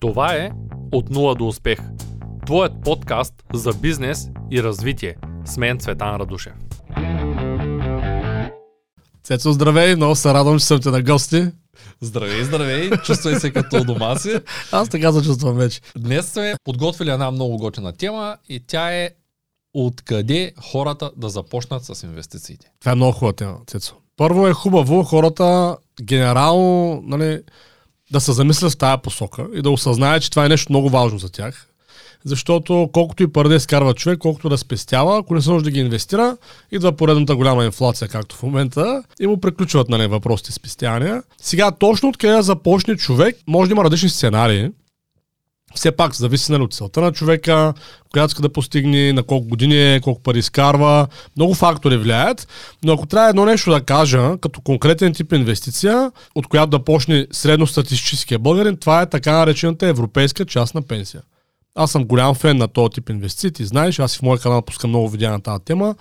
Това е От нула до успех. Твоят подкаст за бизнес и развитие. С мен Цветан Радушев. Цецо, здравей, много се радвам, че съм те на гости. Здравей, здравей, чувствай се като дома си. Аз така се чувствам вече. Днес сме подготвили една много готина тема и тя е откъде хората да започнат с инвестициите. Това е много хубава тема, Цецо. Първо е хубаво хората генерално нали, да се замислят в тая посока и да осъзнаят, че това е нещо много важно за тях. Защото колкото и пари да изкарва човек, колкото да спестява, ако не се може да ги инвестира, идва поредната голяма инфлация, както в момента, и му приключват нали, въпросите спестявания. Сега точно откъде започне човек, може да има различни сценарии. Все пак зависи нали, от целта на човека, която иска да постигне, на колко години е, колко пари изкарва. Много фактори влияят. Но ако трябва едно нещо да кажа, като конкретен тип инвестиция, от която да почне средностатистическия българин, това е така наречената европейска частна пенсия. Аз съм голям фен на този тип инвестиции, ти знаеш, аз и в моя канал пускам много видеа на тази тема.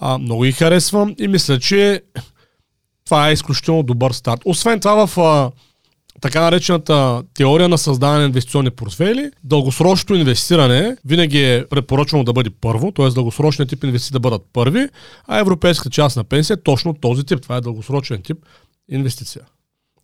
А, много ги харесвам и мисля, че това е изключително добър старт. Освен това в така наречената теория на създаване на инвестиционни портфели, дългосрочното инвестиране винаги е препоръчвано да бъде първо, т.е. дългосрочният тип инвестиции да бъдат първи, а европейската част на пенсия е точно този тип. Това е дългосрочен тип инвестиция.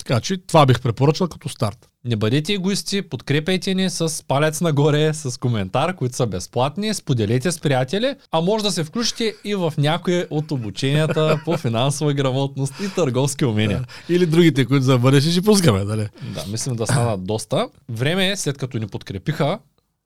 Така че това бих препоръчал като старт. Не бъдете егоисти, подкрепяйте ни с палец нагоре, с коментар, които са безплатни, споделете с приятели, а може да се включите и в някои от обученията по финансова грамотност и търговски умения. Или другите, които за бъдеще ще пускаме, дали? Да, мислим да станат доста. Време е, след като ни подкрепиха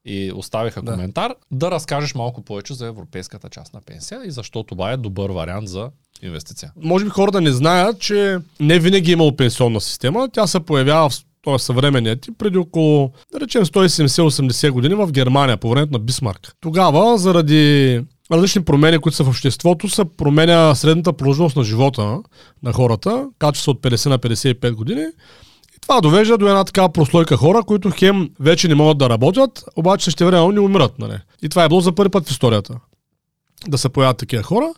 и оставиха Да. коментар, да разкажеш малко повече за европейската част на пенсия и защо това е добър вариант за инвестиция. Може би хората не знаят, че не винаги е имало пенсионна система. Тя се появява в този съвременния тип преди около, да речем, 170-80 години в Германия, по времето на Бисмарк. Тогава, заради различни промени, които са в обществото, се променя средната продължителност на живота на хората, качество от 50 на 55 години. И това довежда до една такава прослойка хора, които хем вече не могат да работят, обаче също време не умират. Нали? И това е било за първи път в историята. Да се появят такива хора.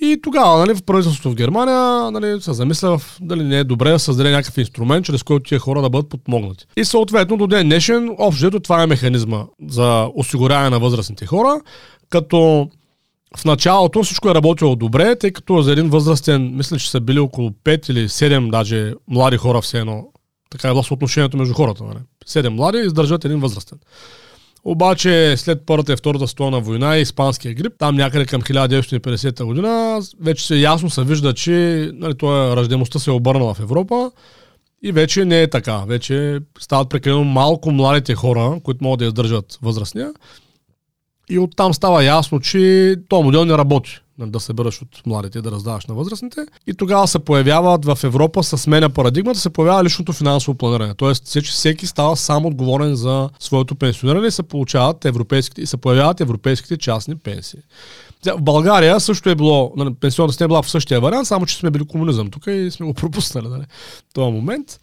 И тогава, нали, в правителството в Германия, нали, се замисля дали не е добре да създаде някакъв инструмент, чрез който тия хора да бъдат подмогнати. И съответно до ден днешен, общо това е механизма за осигуряване на възрастните хора, като в началото всичко е работило добре, тъй като за един възрастен, мисля, че са били около 5 или 7 даже млади хора все едно. Така е било съотношението между хората. Нали? 7 млади издържат един възрастен. Обаче след Първата и Втората световна война и Испанския грип, там някъде към 1950 година, вече се ясно се вижда, че нали, това, раждемостта се е обърнала в Европа и вече не е така. Вече стават прекалено малко младите хора, които могат да издържат възрастния. И оттам става ясно, че този модел не работи. нали, Да събираш от младите да раздаваш на възрастните. И тогава се появяват в Европа с сменя парадигмата, се появява личното финансово планиране. Тоест, все, че всеки става сам отговорен за своето пенсиониране и се получават европейските, и се появяват европейските частни пенсии. В България също е било, нали, пенсионната система е била в същия вариант, само че сме били комунизъм тук и сме го пропуснали нали, в този момент.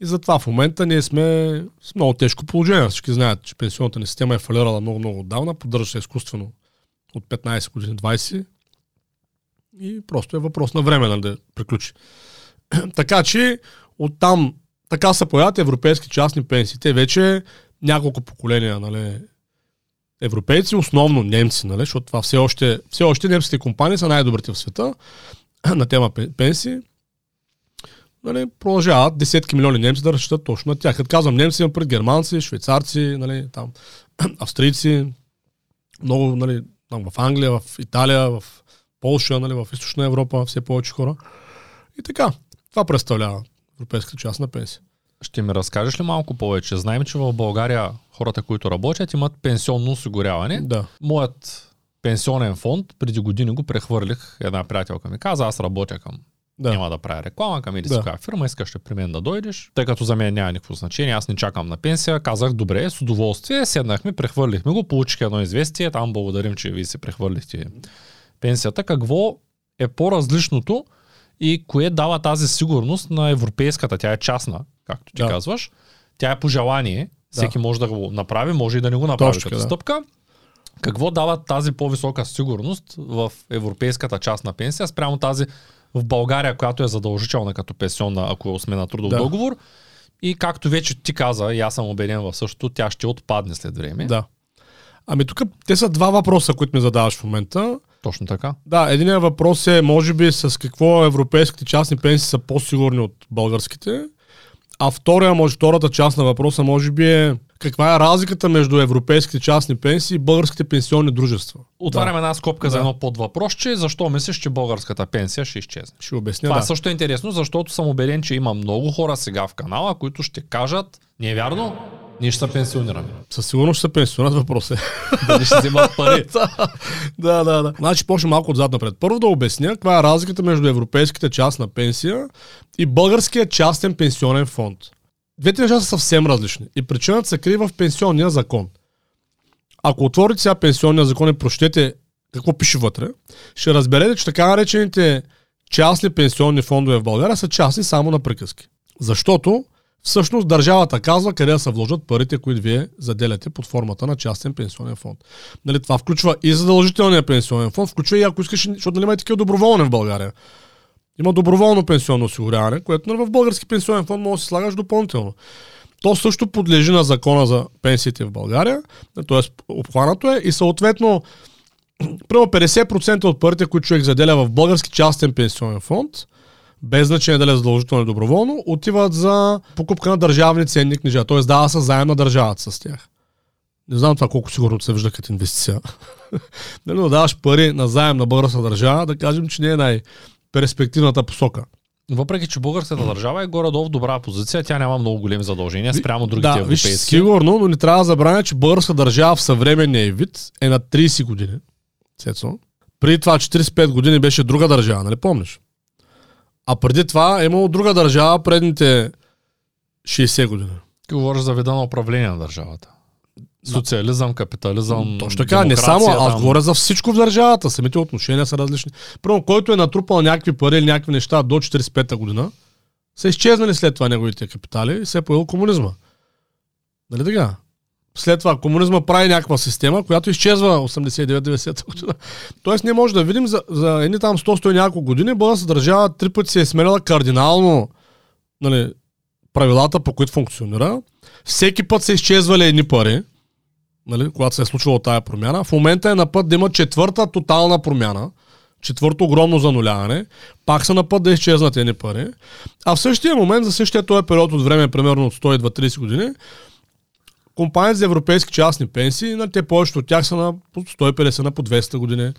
И затова в момента ние сме с много тежко положение. Всички знаят, че пенсионната ни система е фалирала много-много отдавна, поддържа се изкуствено от 15 години, 20 и просто е въпрос на време нали, да приключи. така че оттам така се появят европейски частни пенсии. Те вече няколко поколения нали, европейци, основно немци, нали, защото това все още, все още немските компании са най-добрите в света на тема пен- пенсии. Нали, продължават десетки милиони немци да разчитат точно на тях. Като казвам немци, имам пред германци, швейцарци, нали, там, австрийци, много нали, там, в Англия, в Италия, в Полша, нали, в Източна Европа, все повече хора. И така, това представлява европейската част на пенсия. Ще ми разкажеш ли малко повече? Знаем, че в България хората, които работят, имат пенсионно осигуряване. Да. Моят пенсионен фонд преди години го прехвърлих. Една приятелка ми каза, аз работя към Да. Няма да правя реклама към или Да. коя фирма, искаш ли при мен да дойдеш. Тъй като за мен няма никакво значение, аз не чакам на пенсия, казах добре, с удоволствие, седнахме, прехвърлихме го, получих едно известие, там благодарим, че вие си прехвърлихте пенсията. Какво е по-различното и кое дава тази сигурност на европейската, тя е частна, както ти Да. казваш, тя е по желание, всеки може да го направи, може и да не го направи Точка, като да. стъпка. Какво дава тази по-висока сигурност в европейската част на пенсия спрямо тази в България, която е задължителна като пенсионна, ако сме на трудов Да. договор, И както вече ти каза, и аз съм убеден в същото, тя ще отпадне след време. Да. Ами тук те са два въпроса, които ми задаваш в момента. Точно така. Да, единият въпрос е, може би, с какво европейските частни пенсии са по-сигурни от българските. А втория, може, втората част на въпроса, може би е каква е разликата между европейските частни пенсии и българските пенсионни дружества. Отваряме да. една скопка Да. за едно под въпрос, че защо мислиш, че българската пенсия ще изчезне? Ще обясня, Това да. също е интересно, защото съм убеден, че има много хора сега в канала, които ще кажат, не е вярно, ние ще се пенсионираме. Със сигурност ще се пенсионат въпрос е. Дали ще вземат пари. да, да, да. Значи почне малко отзад напред. Първо да обясня каква е разликата между европейската частна пенсия и българския частен пенсионен фонд. Двете неща са съвсем различни. И причината се крие в пенсионния закон. Ако отворите сега пенсионния закон и прочетете какво пише вътре, ще разберете, че така наречените частни пенсионни фондове в България са частни само на приказки. Защото всъщност държавата казва къде да се вложат парите, които вие заделяте под формата на частен пенсионен фонд. Нали, това включва и задължителния пенсионен фонд, включва и ако искаш, защото нали има и такива доброволни в България. Има доброволно пенсионно осигуряване, което нали, в български пенсионен фонд може да се слагаш допълнително. То също подлежи на закона за пенсиите в България, т.е. обхванато е и съответно Прямо 50% от парите, които човек заделя в български частен пенсионен фонд, без значение дали е задължително или доброволно, отиват за покупка на държавни ценни книжа. Т.е. дава се заем на държавата с тях. Не знам това колко сигурно се вижда като инвестиция. Нали, да даваш пари на заем на българска държава, да кажем, че не е най-перспективната посока. Въпреки, че българската държава е горе-долу в добра позиция, тя няма много големи задължения спрямо другите да, виж, европейски. сигурно, но не трябва да забравя, че българска държава в съвременния вид е на 30 години. Цецо. Преди това 45 години беше друга държава, нали помниш? А преди това е имало друга държава предните 60 години. Ти говориш за вида на управление на държавата. Социализъм, капитализъм, Точно така, не само, аз говоря за всичко в държавата. Самите отношения са различни. Първо, който е натрупал някакви пари или някакви неща до 45-та година, са изчезнали след това неговите капитали и се е появил комунизма. Нали така? След това комунизма прави някаква система, която изчезва 89-90 година. Тоест ние може да видим за, за едни там 100-100 и няколко години, българската държава три пъти се е сменила кардинално нали, правилата, по които функционира. Всеки път са изчезвали едни пари, нали, когато се е случвала тая промяна. В момента е на път да има четвърта тотална промяна, четвърто огромно зануляване, пак са на път да изчезнат едни пари. А в същия момент, за същия този период от време, примерно от 120-30 години, компаниите за европейски частни пенсии, на те повечето от тях са на по 150 на по 200 години.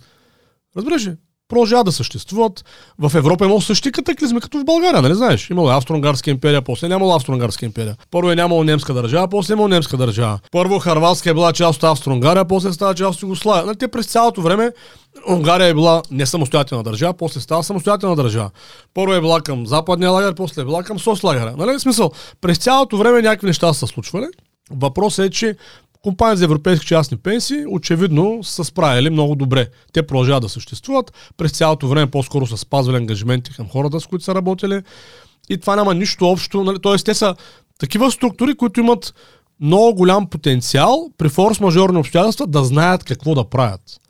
Разбираш ли? Продължават да съществуват. В Европа имало същи катаклизми, като в България, нали знаеш? Имало е Австро-Унгарска империя, после нямало Австро-Унгарска империя. Първо е нямало немска държава, после е имало немска държава. Първо Харватска е била част от Австро-Унгария, после става част от Югославия. Нали, те през цялото време Унгария е била не самостоятелна държава, после става самостоятелна държава. Първо е била към западния лагер, после е била към сос лагера. Нали? В смисъл, през цялото време някакви неща са случвали. Въпросът е, че компании за европейски частни пенсии очевидно са справили много добре. Те продължават да съществуват. През цялото време по-скоро са спазвали ангажименти към хората, с които са работили. И това няма нищо общо. Нали? Тоест, те са такива структури, които имат много голям потенциал при форс-мажорни обстоятелства да знаят какво да правят.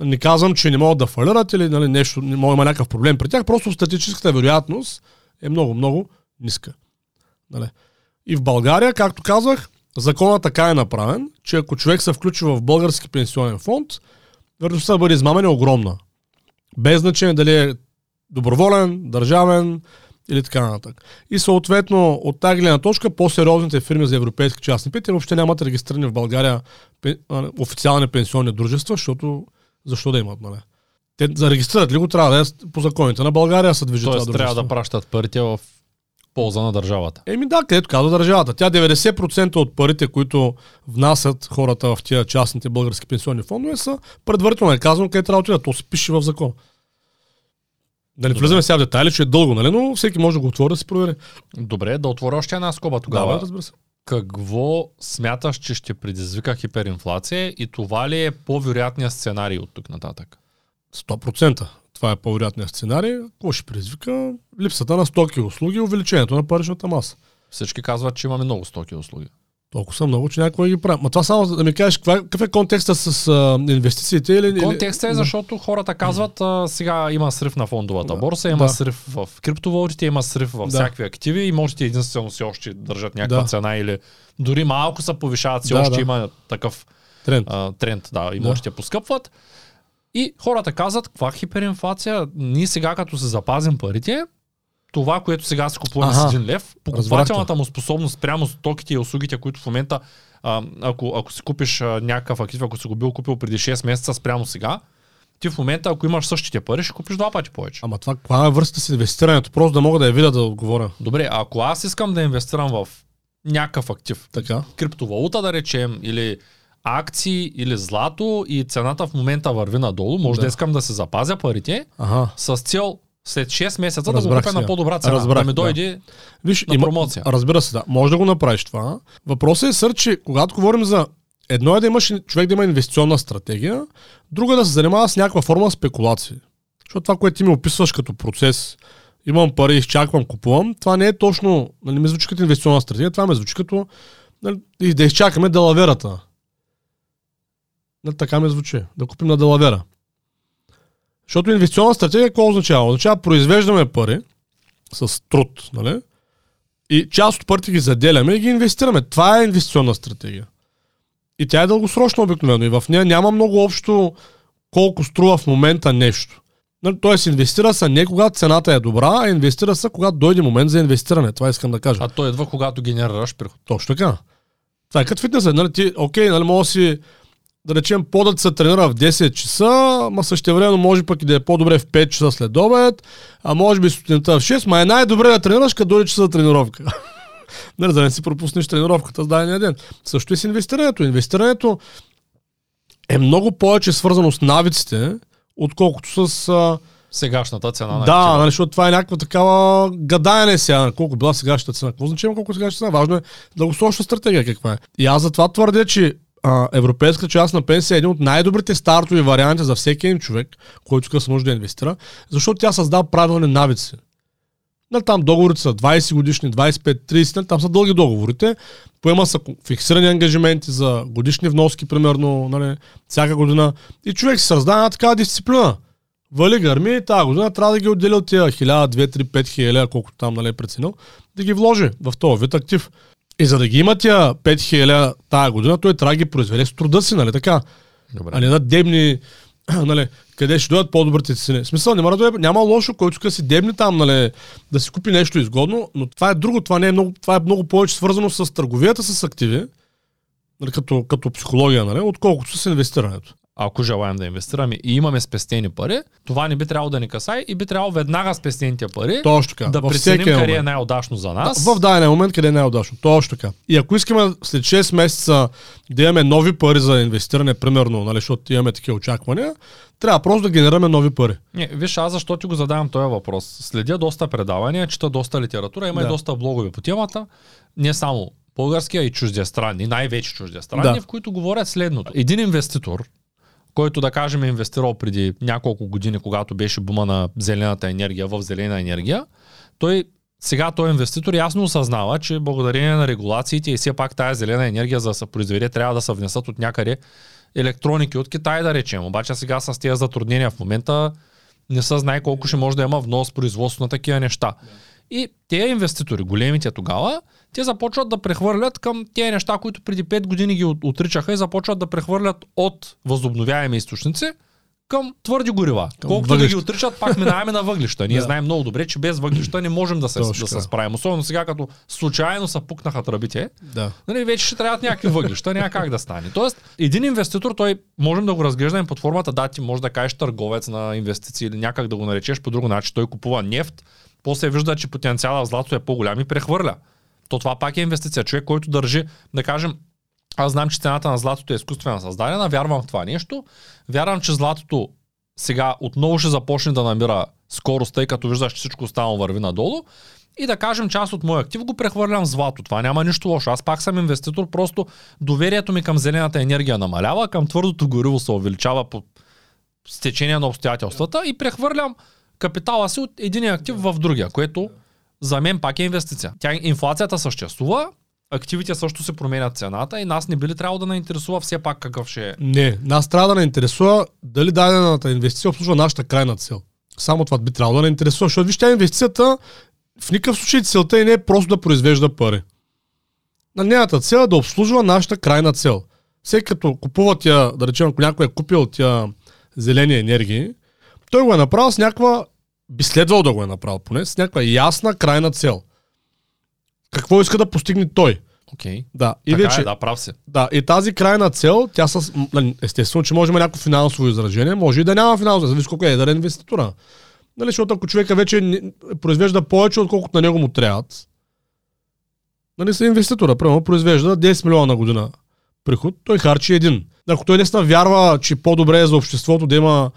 Не казвам, че не могат да фалират или нали, нещо, не може да има някакъв проблем при тях, просто статистическата вероятност е много, много ниска. Нали? И в България, както казах, законът така е направен, че ако човек се включи в български пенсионен фонд, вероятността да бъде измамен е огромна. Без значение дали е доброволен, държавен или така нататък. И съответно от тази гледна точка по-сериозните фирми за европейски частни пенсии въобще нямат регистрирани в България официални пенсионни дружества, защото защо да имат, нали? Те зарегистрират ли го, трябва да е по законите на България се движи това Тоест трябва дружество. да пращат парите в полза на държавата. Еми да, където казва държавата. Тя 90% от парите, които внасят хората в тия частните български пенсионни фондове са предварително е казано къде трябва да отидат. То се пише в закон. Да не влизаме сега в детайли, че е дълго, нали? Но всеки може да го отвори да си провери. Добре, да отворя още една скоба тогава. Да, разбира се. Какво смяташ, че ще предизвика хиперинфлация и това ли е по-вероятният сценарий от тук нататък? 100%. Това е по-вероятният сценарий. Какво ще предизвика? Липсата на стоки и услуги и увеличението на паричната маса. Всички казват, че имаме много стоки и услуги. Толкова са много, че някой ги прави. Ма това само да ми кажеш, каква, какъв е контекста с а, инвестициите? Или, Контекстът е защото хората казват, а, сега има срив на фондовата Да. борса, има Да. срив в криптовалутите, има срив в Да. всякакви активи и можете единствено си още държат някаква Да. цена или дори малко се повишават, си Да, още да. има такъв Тренд. а, тренд, да, имотите поскъпват. И хората казват, каква хиперинфлация, ние сега като се запазим парите, това, което сега си купуваме Аха. с един лев, покупателната му способност прямо стоките и услугите, които в момента, а, ако, ако си купиш а, някакъв актив, ако си го бил купил преди 6 месеца спрямо сега, ти в момента, ако имаш същите пари, ще купиш два пъти повече. Ама това, каква е връзката с инвестирането? Просто да мога да я видя да отговоря. Добре, ако аз искам да инвестирам в някакъв актив, Така. криптовалута да речем, или акции, или злато и цената в момента върви надолу, може да, Да. да искам да се запазя парите Ага. с цел след 6 месеца да Разбрах го купя на по-добра цена, Разбрах, да ми да. дойде Виж, На промоция. Разбира се, да. Може да го направиш това. Въпросът е, сър, че когато говорим за едно е да имаш човек да има инвестиционна стратегия, друго е да се занимава с някаква форма спекулации. Защото това, което ти ми описваш като процес, имам пари, изчаквам, купувам, това не е точно, нали, ми звучи като инвестиционна стратегия, това ме звучи като нали, да изчакаме далаверата. Нали, така ме звучи. Да купим на далавера. Защото инвестиционна стратегия какво означава? Означава произвеждаме пари с труд, нали? И част от парите ги заделяме и ги инвестираме. Това е инвестиционна стратегия. И тя е дългосрочна обикновено. И в нея няма много общо колко струва в момента нещо. Нали, Тоест инвестира се не когато цената е добра, а инвестира се когато дойде момент за инвестиране. Това искам да кажа. а той идва когато генерираш приход. Точно така. Това е като фитнеса. Нали, ти, окей, нали, може да си, да речем, по-да се тренира в 10 часа, ма същевременно може пък и да е по-добре в 5 часа след обед, а може би сутринта в 6, ма е най-добре да тренираш, като дойде часа за тренировка. нали, да не си пропуснеш тренировката с дадения ден. Също и с инвестирането. Инвестирането е много повече свързано с навиците, отколкото с... А, Сегашната цена на да, нали, защото това е някаква такава гадаене сега, колко била сегашната цена. Какво значи колко сегашната цена? Важно е дългосрочна стратегия каква е. И аз затова твърдя, че а, европейска част на пенсия е един от най-добрите стартови варианти за всеки един човек, който се може да инвестира, защото тя създава правилни навици. Нали, там договорите са 20 годишни, 25, 30, нали, там са дълги договорите. Поема са фиксирани ангажименти за годишни вноски, примерно, нали, всяка година. И човек си създава една такава дисциплина. Вали гърми, тази година трябва да ги отделя от тия 1000, 2, 3, 5 хиляди, колкото там нали, е преценил, да ги вложи в този вид актив. И за да ги има тия 5 хиляди тази година, той трябва да ги произведе с труда си, нали така? Добре. А не да дебни, нали, къде ще дойдат по-добрите цени. В смисъл, няма, да няма лошо, който иска си дебни там, нали, да си купи нещо изгодно, но това е друго, това, не е много, това е много повече свързано с търговията с активи, нали, като, като психология, нали, отколкото с инвестирането. Ако желаем да инвестираме и имаме спестени пари, това не би трябвало да ни касае и би трябвало веднага спестените пари Точно така. да Във преценим къде е най-удачно за нас. Да, в даден момент, къде е най-удачно. Точно така. И ако искаме след 6 месеца да имаме нови пари за инвестиране, примерно, нали, защото имаме такива очаквания, трябва просто да генерираме нови пари. Не, виж, аз защо ти го задавам този въпрос. Следя доста предавания, чета доста литература, има Да. и доста блогове по темата. Не само български, а и чуждестранни, най-вече чуждестранни, Да. в които говорят следното. Един инвеститор, който да кажем е инвестирал преди няколко години, когато беше бума на зелената енергия в зелена енергия, той сега той инвеститор ясно осъзнава, че благодарение на регулациите и все пак тая зелена енергия за да се произведе трябва да се внесат от някъде електроники от Китай да речем. Обаче сега с тези затруднения в момента не се знае колко ще може да има внос, производство на такива неща. И тези инвеститори, големите тогава, те започват да прехвърлят към тези неща, които преди 5 години ги от- отричаха и започват да прехвърлят от възобновяеми източници към твърди горива. Към Колкото да ги въглища. отричат, пак минаваме на въглища. Ние Да. знаем много добре, че без въглища не можем да се, Точно да се справим. Особено сега, като случайно са пукнаха тръбите, Да. нали, вече ще трябват някакви въглища, няма как да стане. Тоест, един инвеститор, той можем да го разглеждаме под формата, да, ти може да кажеш търговец на инвестиции или някак да го наречеш по друг начин. Той купува нефт, после вижда, че потенциала в злато е по-голям и прехвърля. То това пак е инвестиция. Човек, който държи, да кажем, аз знам, че цената на златото е изкуствено създадена, вярвам в това нещо. Вярвам, че златото сега отново ще започне да намира скорост, тъй като виждаш, че всичко останало върви надолу. И да кажем, част от моя актив го прехвърлям в злато. Това няма нищо лошо. Аз пак съм инвеститор, просто доверието ми към зелената енергия намалява, към твърдото гориво се увеличава по стечение на обстоятелствата и прехвърлям капитала си от един актив в другия, което за мен пак е инвестиция. Тя, инфлацията съществува, активите също се променят цената и нас не би ли трябвало да не интересува все пак какъв ще е. Не, нас трябва да не интересува дали дадената инвестиция обслужва нашата крайна цел. Само това би трябвало да не интересува, защото вижте инвестицията в никакъв случай целта и не е просто да произвежда пари. На нейната цел е да обслужва нашата крайна цел. Всеки като купува тя, да речем, ако някой е купил тя зелени енергии, той го е направил с някаква, би следвал да го е направил поне, с някаква ясна крайна цел. Какво иска да постигне той? Окей. Да, и Така вече, е, да, прав си. да, и тази крайна цел, тя с, нали, естествено, че може да има някакво финансово изражение, може и да няма финансово, зависи колко е едър инвеститора. Нали, защото ако човека вече произвежда повече, отколкото на него му трябват, нали, са инвеститора, примерно, произвежда 10 милиона на година приход, той харчи един. Ако той наистина вярва, че по-добре е за обществото да има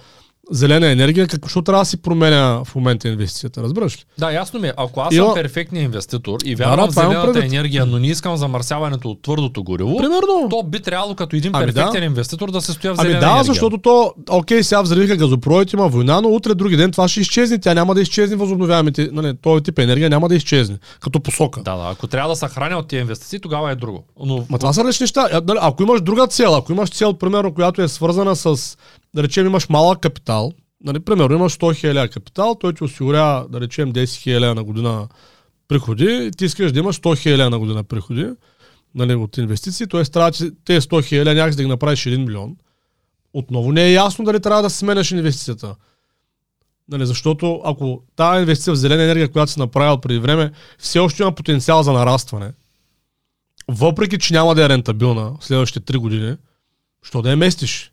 зелена енергия, какво трябва да си променя в момента инвестицията, разбираш ли? Да, ясно ми е. Ако аз Има- съм перфектният инвеститор и вярвам да, в зелената предвид. енергия, но не искам замърсяването от твърдото гориво, Примерно. то би трябвало като един Ами да. перфектен инвеститор да се стоя в Ами зелена да, енергия. защото то, окей, сега взривиха газопроводите, има война, но утре, други ден това ще изчезне. Тя няма да изчезне възобновяемите, нали, този тип енергия няма да изчезне, като посока. Да, да, ако трябва да се храня от тези инвестиции, тогава е друго. Но Ма това са различни неща. А, нали, Ако имаш друга цел, ако имаш цел, примерно, която е свързана с, да речем, имаш малък капитал, нали, примерно, имаш 100 хиляди капитал, той ти осигурява, да речем, 10 хиляди на година приходи, ти искаш да имаш 100 хиляди на година приходи, нали, от инвестиции, т.е. трябва тези 100 хиляди някакси да ги направиш 1 милион. Отново не е ясно дали трябва да сменяш инвестицията. Нали, защото ако тази инвестиция в зелена енергия, която си направил преди време, все още има потенциал за нарастване, въпреки че няма да е рентабилна следващите 3 години, що да я местиш?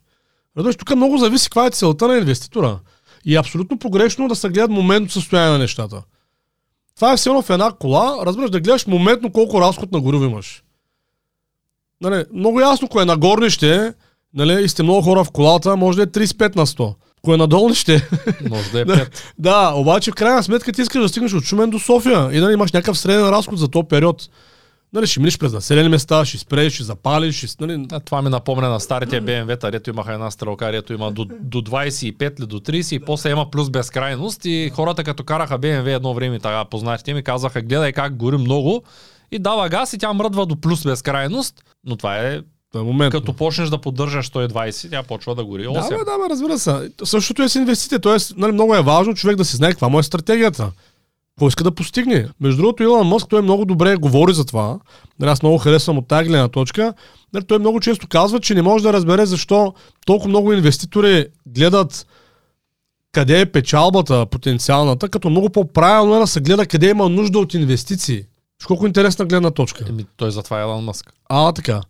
Разбираш, тук много зависи каква е целта на инвеститора. И е абсолютно погрешно да се гледат моментно състояние на нещата. Това е все едно в една кола, разбираш, да гледаш моментно колко разход на гориво имаш. Нали, много ясно, кое е на горнище, нали, и сте много хора в колата, може да е 35 на 100. Кое е на долнище, може да е Да. 5. да, обаче в крайна сметка ти искаш да стигнеш от Шумен до София и да имаш някакъв среден разход за този период. Нали, ще минеш през населени места, ще спреш, ще запалиш, ще... Нали, А, Това ми напомня на старите BMW-та, дето имаха една стрелка, дето има до, до 25 или до 30 и после има плюс безкрайност и хората като караха BMW едно време, така познатите ми казаха, гледай как гори много и дава газ и тя мръдва до плюс безкрайност, но това е е момент. като почнеш да поддържаш 120, тя почва да гори Да, 8. бе, да, бе, разбира се. Същото е с инвестициите. Тоест, нали, много е важно човек да си знае каква му е стратегията. Какво иска да постигне. Между другото, Илон Мъск, той много добре говори за това. Нали, аз много харесвам от тази гледна точка. Нали, той много често казва, че не може да разбере защо толкова много инвеститори гледат къде е печалбата потенциалната, като много по-правилно е да се гледа къде има нужда от инвестиции. Колко интересна гледна точка. Еми, той затова е Елон Мъск. А, така.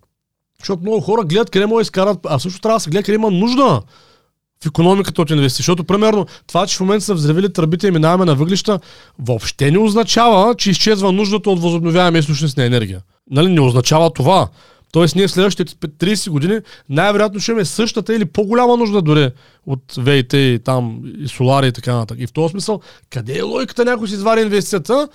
Защото много хора гледат къде могат да изкарат, а също трябва да се гледа къде има нужда в економиката от инвестиции. Защото, примерно, това, че в момента са взривили тръбите и минаваме на въглища, въобще не означава, че изчезва нуждата от възобновяеми източници на енергия. Нали, не означава това. Тоест, ние в следващите 30 години най-вероятно ще имаме същата или по-голяма нужда дори от ВИТ и там и солари и така нататък. И в този смисъл, къде е логиката някой си извади инвестицията,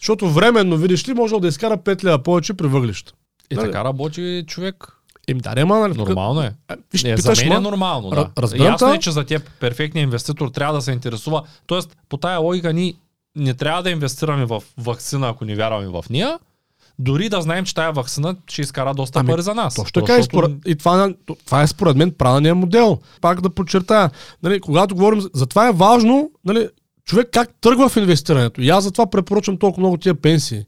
защото временно, видиш ли, може да изкара 5 лева повече при въглища. И Нали? така работи човек. Еми, да, няма, нали? тук- Нормално е. А, Виж, Не, питаш, за мен е ма, нормално, да. Ра- разбирам Ясно те. е, че за теб перфектният инвеститор трябва да се интересува. Тоест, по тая логика ние не трябва да инвестираме в вакцина, ако не вярваме в нея, дори да знаем, че тая вакцина ще изкара доста Ами, пари за нас. Точно така, и, Защото- според, и това, това е според мен правилният модел. Пак да подчертая, нали, когато говорим, за това е важно, нали, човек как тръгва в инвестирането. И аз затова препоръчвам толкова много тия пенсии.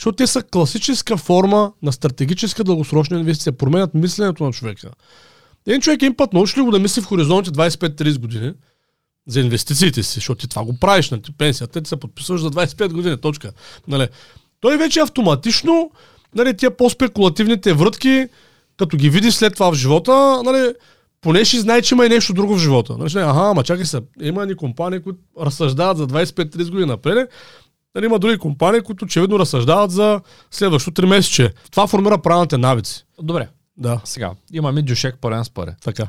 Защото те са класическа форма на стратегическа дългосрочна инвестиция. Променят мисленето на човека. Един човек един път научи ли го да мисли в хоризонти 25-30 години за инвестициите си, защото ти това го правиш на ти пенсията, ти се подписваш за 25 години, точка. Нали? Той вече автоматично, нали, тия по-спекулативните врътки, като ги види след това в живота, нали, поне ще знае, че има и нещо друго в живота. Нали, ще, ама чакай се, има ни компании, които разсъждават за 25-30 години напред, нали, има други компании, които очевидно разсъждават за следващото 3 месече. Това формира правилните навици. Добре, Да, сега. Имаме дюшек парен с паре. така.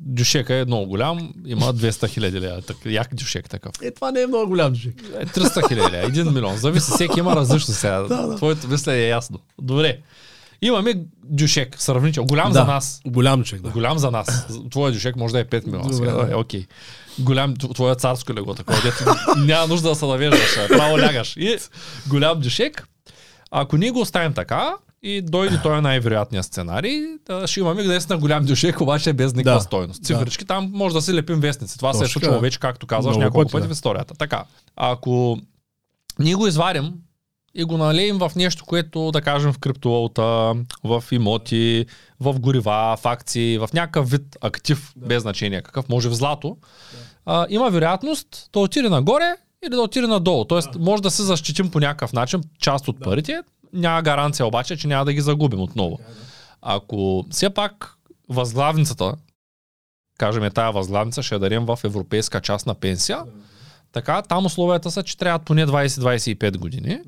Дюшека е много голям, има 200 хиляди лева. Так, як дюшек такъв? Е, това не е много голям човек. Е, 300 хиляди лева, 1 милион. Зависи, всеки има различно сега. Да, да. Твоето мислене е ясно. Добре. Имаме дюшек, сравнително. Голям за нас. Голям човек, да. Голям за нас. Твоя дюшек може да е 5 милиона. Добре, Сега, да. е, окей. Голям, тв- твоя царско легло, такова, дето няма нужда да се навеждаш, право лягаш. И голям дюшек. Ако ние го оставим така и дойде той най-вероятният сценарий, да, ще имаме наистина голям дюшек, обаче без никаква Да. стойност. Цифрички там може да си лепим вестници. Това се е Точно така. вече, както казваш, няколко пъти, пъти да. в историята. Така, ако ние го извадим и го налеем в нещо, което да кажем в криптовалута, в имоти, в горива, в акции, в някакъв вид актив, без значение какъв, може в злато, а, има вероятност да отиде нагоре или да отиде надолу. Тоест, може да се защитим по някакъв начин. Част от парите. Няма гаранция обаче, че няма да ги загубим отново. Ако все пак възглавницата, кажем тая възглавница, ще я дадем в европейска част на пенсия, така, там условията са, че трябват поне 20-25 години.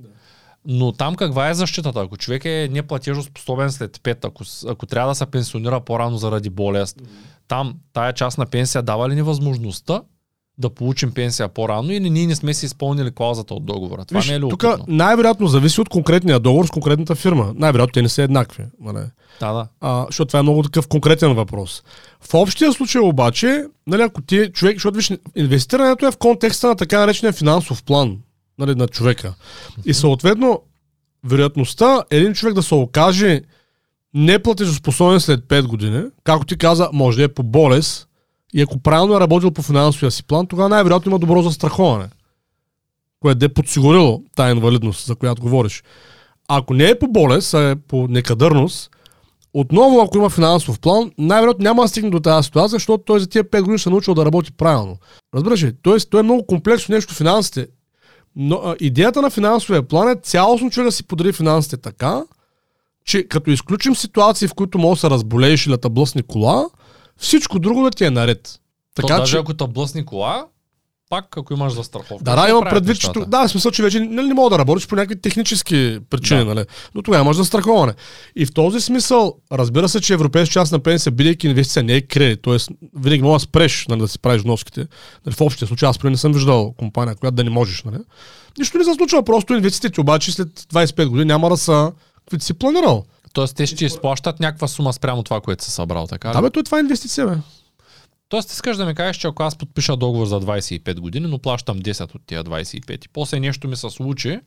Но там каква е защитата? Ако човек е неплатежоспособен след 5, ако, ако трябва да се пенсионира по-рано заради болест, там тая част на пенсия дава ли ни възможността да получим пенсия по-рано или ние не сме си изпълнили клаузата от договора? Това Виж, не е ли тук най-вероятно зависи от конкретния договор с конкретната фирма. Най-вероятно те не са еднакви. Нали? Да, да. А, защото това е много такъв конкретен въпрос. В общия случай обаче, нали, ако ти човек, защото виж, инвестирането е в контекста на така наречения финансов план нали, на човека. И съответно, вероятността един човек да се окаже неплатежоспособен след 5 години, както ти каза, може да е по болест, и ако правилно е работил по финансовия си план, тогава най-вероятно има добро застраховане, което е подсигурило тая инвалидност, за която говориш. Ако не е по болест, а е по некадърност, отново, ако има финансов план, най-вероятно няма да стигне до тази ситуация, защото той за тия 5 години се е научил да работи правилно. Разбираш ли? Тоест, той е много комплексно нещо финансите. Но а, идеята на финансовия план е цялостно човек да си подари финансите така, че като изключим ситуации, в които може да се разболееш или да блъсне кола, всичко друго да ти е наред. Така, То, даже че, ако те блъсни кола, пак ако имаш застраховка. да, да, имам предвид, че да, в смисъл, че вече нали, не мога да работиш по някакви технически причини, Да. нали? но тогава имаш застраховане. И в този смисъл, разбира се, че европейска част на пенсия, бидейки инвестиция, не е кредит, т.е. винаги можеш да спреш нали, да си правиш вноските. Нали, в общия случай, аз не съм виждал компания, която да не можеш. Нали? Нищо не се случва, просто инвестициите обаче след 25 години няма да са каквито си планирал. Тоест, те ще изплащат някаква сума спрямо това, което си събрал, така? Да, бе, то е това е инвестиция, бе. Тоест, искаш да ми кажеш, че ако аз подпиша договор за 25 години, но плащам 10 от тия 25 и после нещо ми се случи,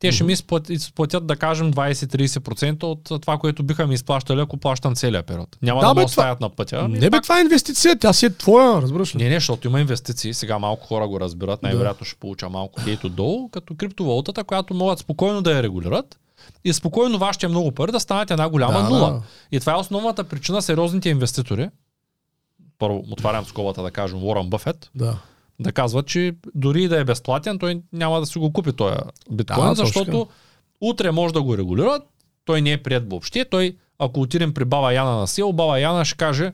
те ще ми изплат- изплатят, да кажем, 20-30% от това, което биха ми изплащали, ако плащам целия период. Няма Да, да, бе, ме това- оставят на пътя. Ами Не бе, пак- това е инвестиция, тя си е твоя, разбираш ли? Не, не, защото има инвестиции. Сега малко хора го разбират. Най-вероятно ще получа малко хейт отдолу, като криптовалутата, която могат спокойно да я регулират и спокойно вашите много пари да станат една голяма Да, нула. да. И това е основната причина сериозните инвеститори, първо отварям скобата да кажем Уорън Бъфет, Да. да казват, че дори и да е безплатен, той няма да си го купи този биткоин, Да, точно защото утре може да го регулират, той не е прият въобще, той ако отидем при баба Яна на сел, баба Яна ще каже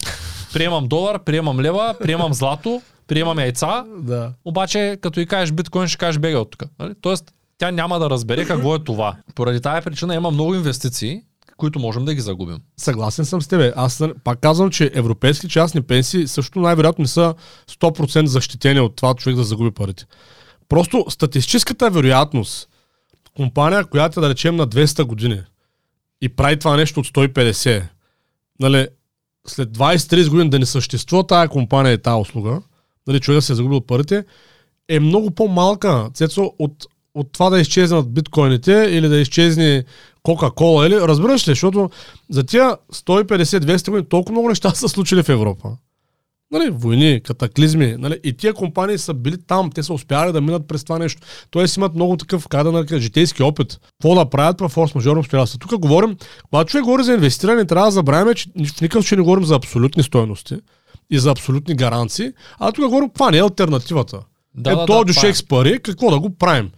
приемам долар, приемам лева, приемам злато, приемам яйца, Да. обаче като и кажеш биткоин ще кажеш бега от тук. Нали? Тоест тя няма да разбере какво е това. Поради тази причина има много инвестиции, които можем да ги загубим. Съгласен съм с тебе. Аз нали, пак казвам, че европейски частни пенсии също най-вероятно не са 100% защитени от това човек да загуби парите. Просто статистическата вероятност компания, която е, да речем на 200 години и прави това нещо от 150, нали, след 20-30 години да не съществува тая компания и тая услуга, нали, човек да се е загубил парите, е много по-малка, Цецо, от, от това да изчезнат биткоините или да изчезне Кока-кола или разбираш ли, защото за тия 150-200 години толкова много неща са случили в Европа. Нали, войни, катаклизми, нали, и тия компании са били там, те са успяли да минат през това нещо. Тоест имат много такъв, как да нарека, житейски опит. Какво да правят в форс-мажорно обстоятелства. Тук говорим, когато човек говори за инвестиране, трябва да забравяме, че в никакъв случай не говорим за абсолютни стоености и за абсолютни гаранции, а тук говорим каква не е альтернативата. Да, е, да, то да, това е. с пари, какво да го правим?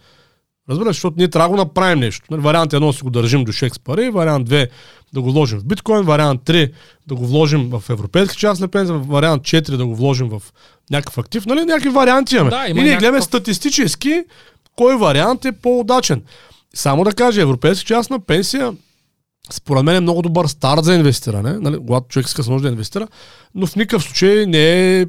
Разбираш, защото ние трябва да го направим нещо. Нали, Вариант едно си го държим до шек с пари, вариант 2 да го вложим в биткоин, вариант 3 да го вложим в европейска част на пенсия, вариант 4 да го вложим в някакъв актив. Нали, някакви варианти имаме. Да, и има ние някакъв- гледаме статистически кой вариант е по-удачен. Само да кажа, европейска част на пенсия според мен е много добър старт за инвестиране, нали, когато човек иска може да инвестира, но в никакъв случай не е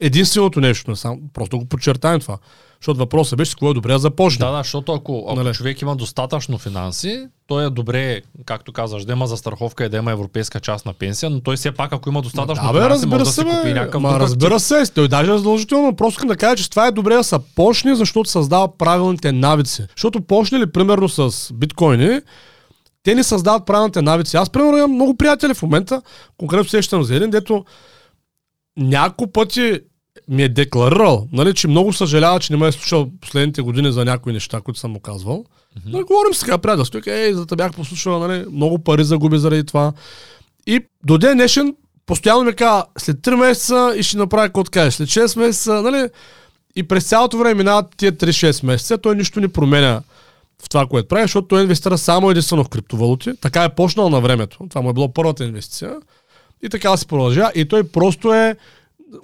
единственото нещо. Просто го подчертаем това. Защото въпросът беше с кое е добре да започне. Да, да, защото ако, ако Нали? човек има достатъчно финанси, той е добре, както казаш, да има застраховка и да има европейска част на пенсия, но той все пак, ако има достатъчно Да, бе, финанси, може разбира да се, си купи бе. някакъв Ма, разбира се, той даже е задължително. Просто искам да кажа, че това е добре да се почне, защото създава правилните навици. Защото почне ли, примерно, с биткоини, те ни създават правилните навици. Аз, примерно, имам много приятели в момента, конкретно сещам за един, дето няколко пъти ми е декларирал, нали, че много съжалява, че не ме е слушал последните години за някои неща, които съм му казвал. Mm-hmm. Нали, говорим сега приятелство. Той казва, Ей, за да бях послушал, нали, много пари загуби заради това. И до ден днешен постоянно ми казва, след 3 месеца и ще направя какво така, след 6 месеца, нали? И през цялото време минават тия 3-6 месеца, той нищо не променя в това, което прави, защото той инвестира само единствено в криптовалути. Така е почнал на времето. Това му е било първата инвестиция. И така се продължава. И той просто е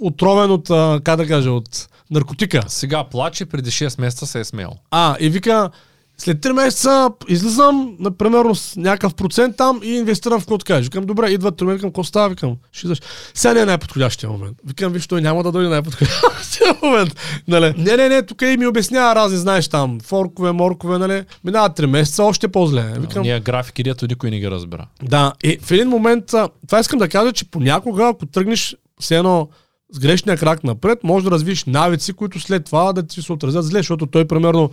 отровен от, а, как да кажа, от наркотика. Сега плаче, преди 6 месеца се е смел. А, и вика, след 3 месеца излизам, например, с някакъв процент там и инвестирам в какво така. Викам, добре, идват 3 викам, какво става? Викам, ще идваш. Сега не е най-подходящия момент. Викам, виж, той няма да дойде най-подходящия момент. Нали? Не, не, не, тук и ми обяснява разни, знаеш там, форкове, моркове, нали? Минават 3 месеца, още по-зле. Викам, Ние графики, дето никой не ги разбира. да, и в един момент, това искам да кажа, че понякога, ако тръгнеш все едно с грешния крак напред, може да развиш навици, които след това да ти се отразят зле, защото той, примерно,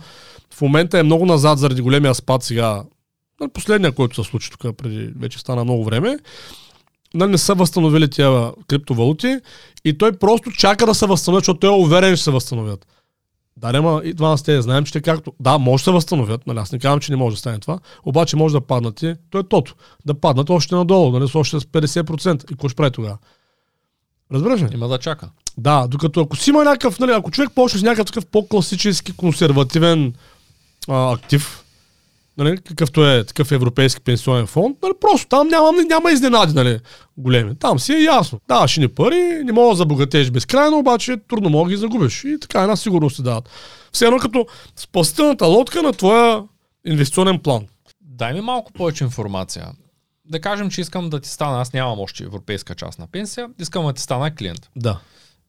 в момента е много назад заради големия спад сега. Нали, Последния, който се случи тук преди вече стана много време. Нали, не са възстановили тия криптовалути и той просто чака да се възстановят, защото той е уверен, че се възстановят. Да, нема и това сте, знаем, че те както... Да, може да се възстановят, нали, аз не казвам, че не може да стане това, обаче може да паднат и то е тото. Да паднат още надолу, нали, с още с 50%. И какво ще прави тогава? Разбираш ли? Има да чака. Да, докато ако си има някакъв, нали, ако човек почне с някакъв такъв по-класически консервативен а, актив, нали, какъвто е такъв европейски пенсионен фонд, нали, просто там няма, няма изненади нали, големи. Там си е ясно. Даваш ни пари, не мога да забогатееш безкрайно, обаче трудно мога да ги загубиш. И така една сигурност ти дават. Все едно като спасителната лодка на твоя инвестиционен план. Дай ми малко повече информация. Да кажем, че искам да ти стана, аз нямам още европейска част на пенсия, искам да ти стана клиент. Да.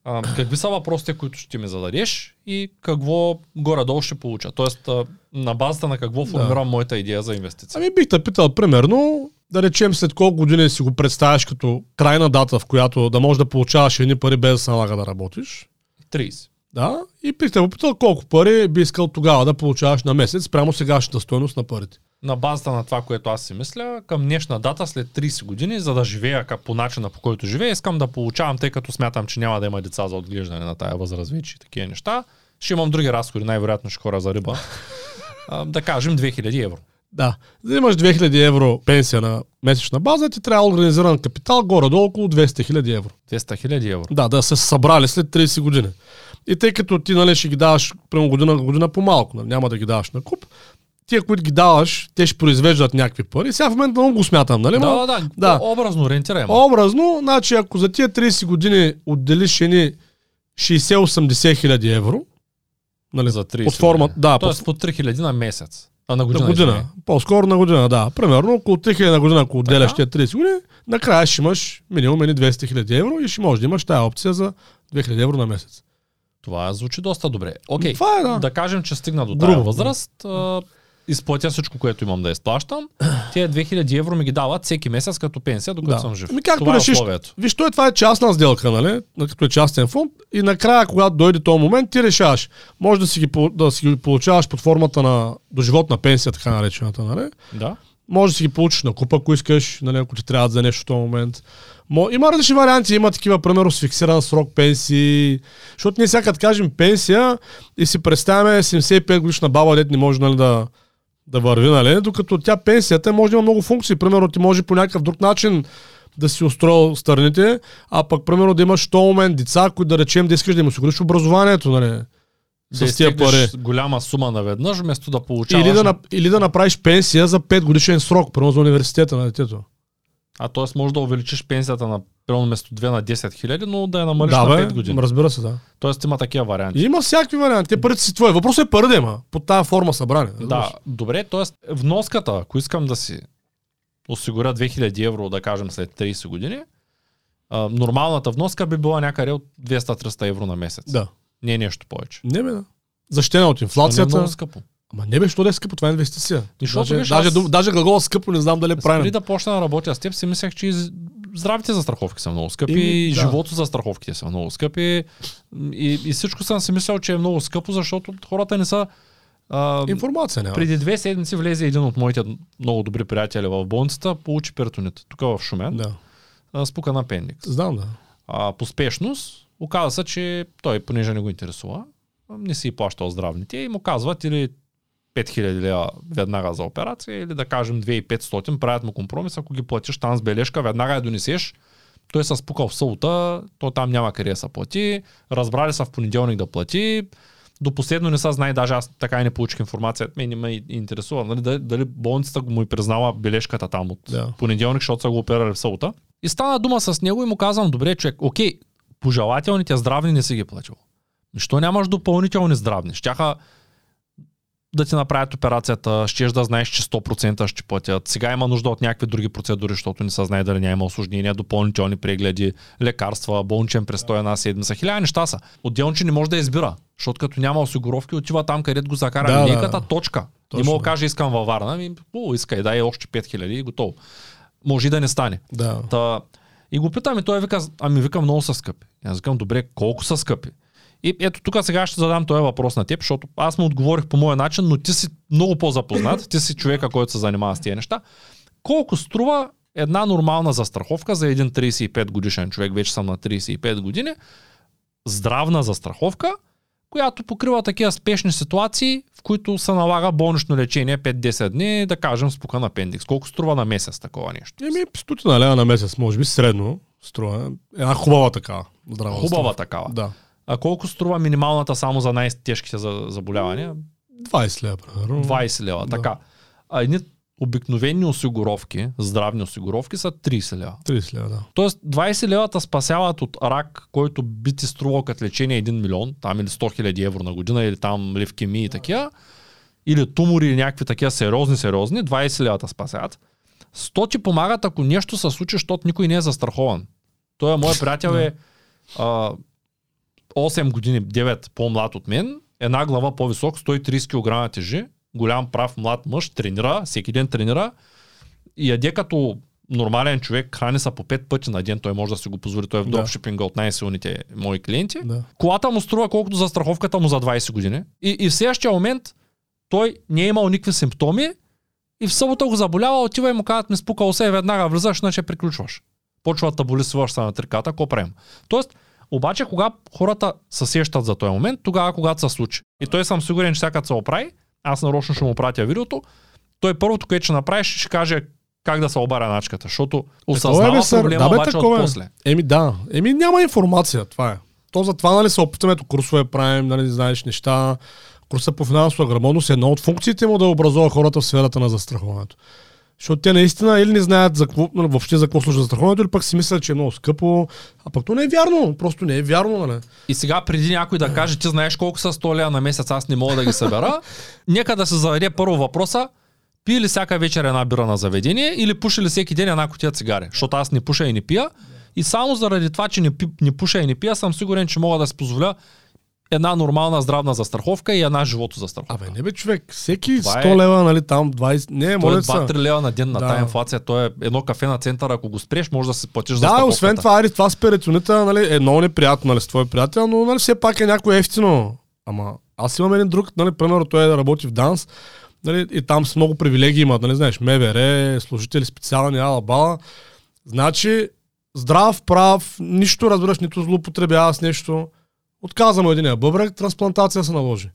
А, какви са въпросите, които ще ми зададеш и какво горе-долу ще получа? Тоест, а, на базата на какво формирам моята идея за инвестиция. Ами бих те питал, примерно, да речем след колко години си го представяш като крайна дата, в която да можеш да получаваш едни пари без да се налага да работиш. 30. Да, и бих те попитал колко пари би искал тогава да получаваш на месец, прямо сегашната стоеност на парите. На базата на това, което аз си мисля, към днешна дата, след 30 години, за да живея по начина по който живея, искам да получавам, тъй като смятам, че няма да има деца за отглеждане на тая възраст вече и такива неща. Ще имам други разходи, най-вероятно ще хора за риба. А, да кажем 2000 евро. Да, за да имаш 2000 евро пенсия на месечна база, ти трябва организиран капитал горе-долу около 200 000 евро. 200 000 евро. Да, да се събрали след 30 години. И тъй като ти нали, ще ги даваш прямо година година по-малко, нали, няма да ги даваш на куп, тия, които ги даваш, те ще произвеждат някакви пари. Сега в момента много го смятам, нали? Да, да, да, да. Образно ориентирай. ме. Образно, значи ако за тия 30 години отделиш едни 60-80 хиляди евро, нали, за 30 под форма, да, Тоест по 3000 на месец. А на година. на година. извиняй. По-скоро на година, да. Примерно около 3000 на година, ако отделяш тия 30 години, накрая ще имаш минимум едни 200 хиляди евро и ще можеш да имаш тая опция за 2000 евро на месец. Това звучи доста добре. Окей, Това е, да. да кажем, че стигна до тази възраст, а, изплатя всичко, което имам да изплащам. Тия 2000 евро ми ги дават всеки месец като пенсия, докато Да. съм жив. Ами както Това е решиш, условието. виж, той това е частна сделка, нали? На- Като е частен фонд. И накрая, когато дойде този момент, ти решаваш. Може да си ги, да си ги получаваш под формата на доживотна пенсия, така наречената, нали? Да. Може да си ги получиш на купа, ако искаш, нали, ако ти трябва за нещо в този момент. Мо, има различни варианти, има такива, примерно, с фиксиран срок пенсии. Защото ние сега кажем пенсия и си представяме 75 годишна баба, дет не може нали, да, да върви, нали? докато тя пенсията може да има много функции. Примерно ти може по някакъв друг начин да си устроил страните, а пък примерно да имаш този момент деца, които да речем да искаш да им осигуриш образованието, нали? Да С тия пари. голяма сума наведнъж, вместо да получаваш... Или да, или да направиш пенсия за 5 годишен срок, примерно за университета на детето. А т.е. може да увеличиш пенсията на примерно вместо 2 на 10 хиляди, но да я намалиш да, на бе, 5 години. разбира се, да. Тоест има такива варианти. Има всякакви варианти. Те парите си твои. Въпросът е пари да има. Под тази форма събрани. Да, добре, т.е. вноската, ако искам да си осигуря 2000 евро, да кажем след 30 години, а, нормалната вноска би била някъде от 200-300 евро на месец. Да. Не е нещо повече. Не бе, да. защитена от Това не е инфлацията. много скъпо. Ама не бе, що да е скъпо, това е инвестиция. Защото, даже, виж, даже, аз- даже глагола скъпо не знам дали е Преди правилно. да почна да работя с теб, си мислех, че здравите застраховки са много скъпи, и да. живото застраховките са много скъпи. И, и всичко съм си мислял, че е много скъпо, защото хората не са... А, Информация няма. преди две седмици влезе един от моите много добри приятели в болницата, получи перитонит. Тук в Шумен. Да. а, спука на апендикс. Знам, да. А, по спешност, оказа се, че той, понеже не го интересува, не си плащал здравните и му казват или 5000 лева веднага за операция или да кажем 2500, правят му компромис, ако ги платиш там с бележка, веднага я донесеш, той се спукал в сълта, то там няма къде да се плати, разбрали са в понеделник да плати, до последно не са знае, даже аз така и не получих информация, мен не ме интересува, нали, дали, дали болницата му и признава бележката там от Да. понеделник, защото са го операли в сълта. И стана дума с него и му казвам, добре, човек, окей, пожелателните здравни не си ги платил. Защо нямаш допълнителни здравни? Щяха да ти направят операцията, щеш да знаеш, че 100% ще платят. Сега има нужда от някакви други процедури, защото не се знае дали няма осложнения, допълнителни прегледи, лекарства, болничен престой една седмица. Хиляда неща са. Отделно, че не може да избира, защото като няма осигуровки, отива там, където го закара Да, да, да. линейката, точка. Не Точно. мога да каже, искам във Варна, ами, о, искай, дай още 5000 и готово. Може да не стане. Да. Та, и го питам и той вика, ами вика много са скъпи. Аз викам, добре, колко са скъпи? И ето тук сега ще задам този въпрос на теб, защото аз му отговорих по моя начин, но ти си много по-запознат, ти си човека, който се занимава с тия неща. Колко струва една нормална застраховка за един 35 годишен човек, вече съм на 35 години, здравна застраховка, която покрива такива спешни ситуации, в които се налага болнично лечение 5-10 дни, да кажем спукан апендикс. Колко струва на месец такова нещо? Еми, стотина лева на месец, може би средно струва. Една хубава така. Здрава Хубава такава. Да. А колко струва минималната само за най-тежките за- заболявания? 20 лева, примерно. 20 лева. Да. Така. А едни обикновени осигуровки, здравни осигуровки са 30 лева. 30 лева, да. Тоест 20 лева те спасяват от рак, който би ти струвал като лечение 1 милион, там или 100 хиляди евро на година, или там левкемии и такива, или тумори или някакви такива сериозни, сериозни, 20 лева те спасяват. 100 ти помагат, ако нещо се случи, защото никой не е застрахован. Той е мой приятел е а, 8 години, 9 по-млад от мен, една глава по-висок, 130 кг тежи, голям прав млад мъж, тренира, всеки ден тренира и яде като нормален човек, храни се по 5 пъти на ден, той може да си го позволи, той е в Да. дропшипинга от най-силните мои клиенти. да. Колата му струва колкото за страховката му за 20 години. И, и в следващия момент той не е имал никакви симптоми и в събота го заболява, отива и му казват, ми спукал се веднага влизаш, иначе приключваш. Почва да се на триката, какво правим? Тоест, обаче, кога хората се сещат за този момент, тогава, когато се случи. И той съм сигурен, че всяка се оправи, аз нарочно ще му пратя видеото, той първото, което ще направиш, ще каже как да се обаря начката, защото осъзнава бе, сър. проблема Да, бе, обаче такова от е. после. Еми да. Еми няма информация, това е. То затова нали се опитваме, ето курсове правим, нали знаеш неща. Курса по финансова грамотност е една от функциите му да образува хората в сферата на застраховането. Защото те наистина или не знаят за какво, нали, въобще за какво служи застраховането, или пък си мислят, че е много скъпо. А пък то не е вярно. Просто не е вярно, нали? И сега преди някой да каже, ти знаеш колко са 100 лева на месец, аз не мога да ги събера, нека да се зададе първо въпроса, пие ли всяка вечер една бира на заведение или пуши ли всеки ден една котия цигари? Защото аз не пуша и не пия. И само заради това, че не, пи, не пуша и не пия, съм сигурен, че мога да си позволя една нормална здравна застраховка и една живото застраховка. Абе, не бе, човек. Всеки Това 100 е- лева, нали, там 20... Не, е моля се. 2-3 лева на ден на Да. тая инфлация. То е едно кафе на центъра, ако го спреш, може да си платиш за Да, освен това, ари, това с перитонита нали, е много неприятно нали, с твой приятел, но нали, все пак е някой ефтино. Ама аз имам един друг, нали, примерно той е да работи в ДАНС, нали, и там с много привилегии имат, нали, знаеш, МВР, служители специални, ала бала. Значи, здрав, прав, нищо разбираш, нито злоупотребява с нещо. Отказа му единия бъбрек, трансплантация се наложи.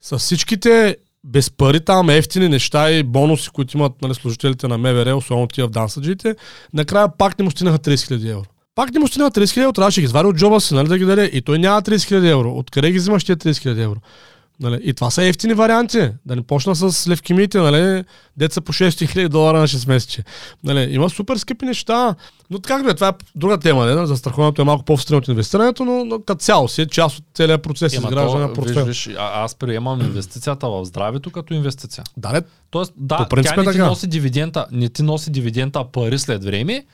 С всичките без пари там ефтини неща и бонуси, които имат нали, служителите на МВР, особено тия в дансаджите, накрая пак не му стигнаха 30 000 евро. Пак не му стигнаха 30 000 евро, трябваше да ги извади от джоба си, нали, да ги даде. И той няма 30 000 евро. Откъде ги взимаш тия 30 000 евро? Нали? И това са ефтини варианти. Да не почна с левкемиите, нали? деца по 6 000 долара на 6 месече. Нали? Има супер скъпи неща. Но как да това е друга тема. Не? Застраховането е малко по-встрем от инвестирането, но, но като цяло си е част от целият процес Ема изграждане на портфел. Виж, виж, а, аз приемам инвестицията в здравето като инвестиция. Да, не, Тоест, да, По принцип тя е не ти така. носи дивидента, не ти носи дивидента пари след време,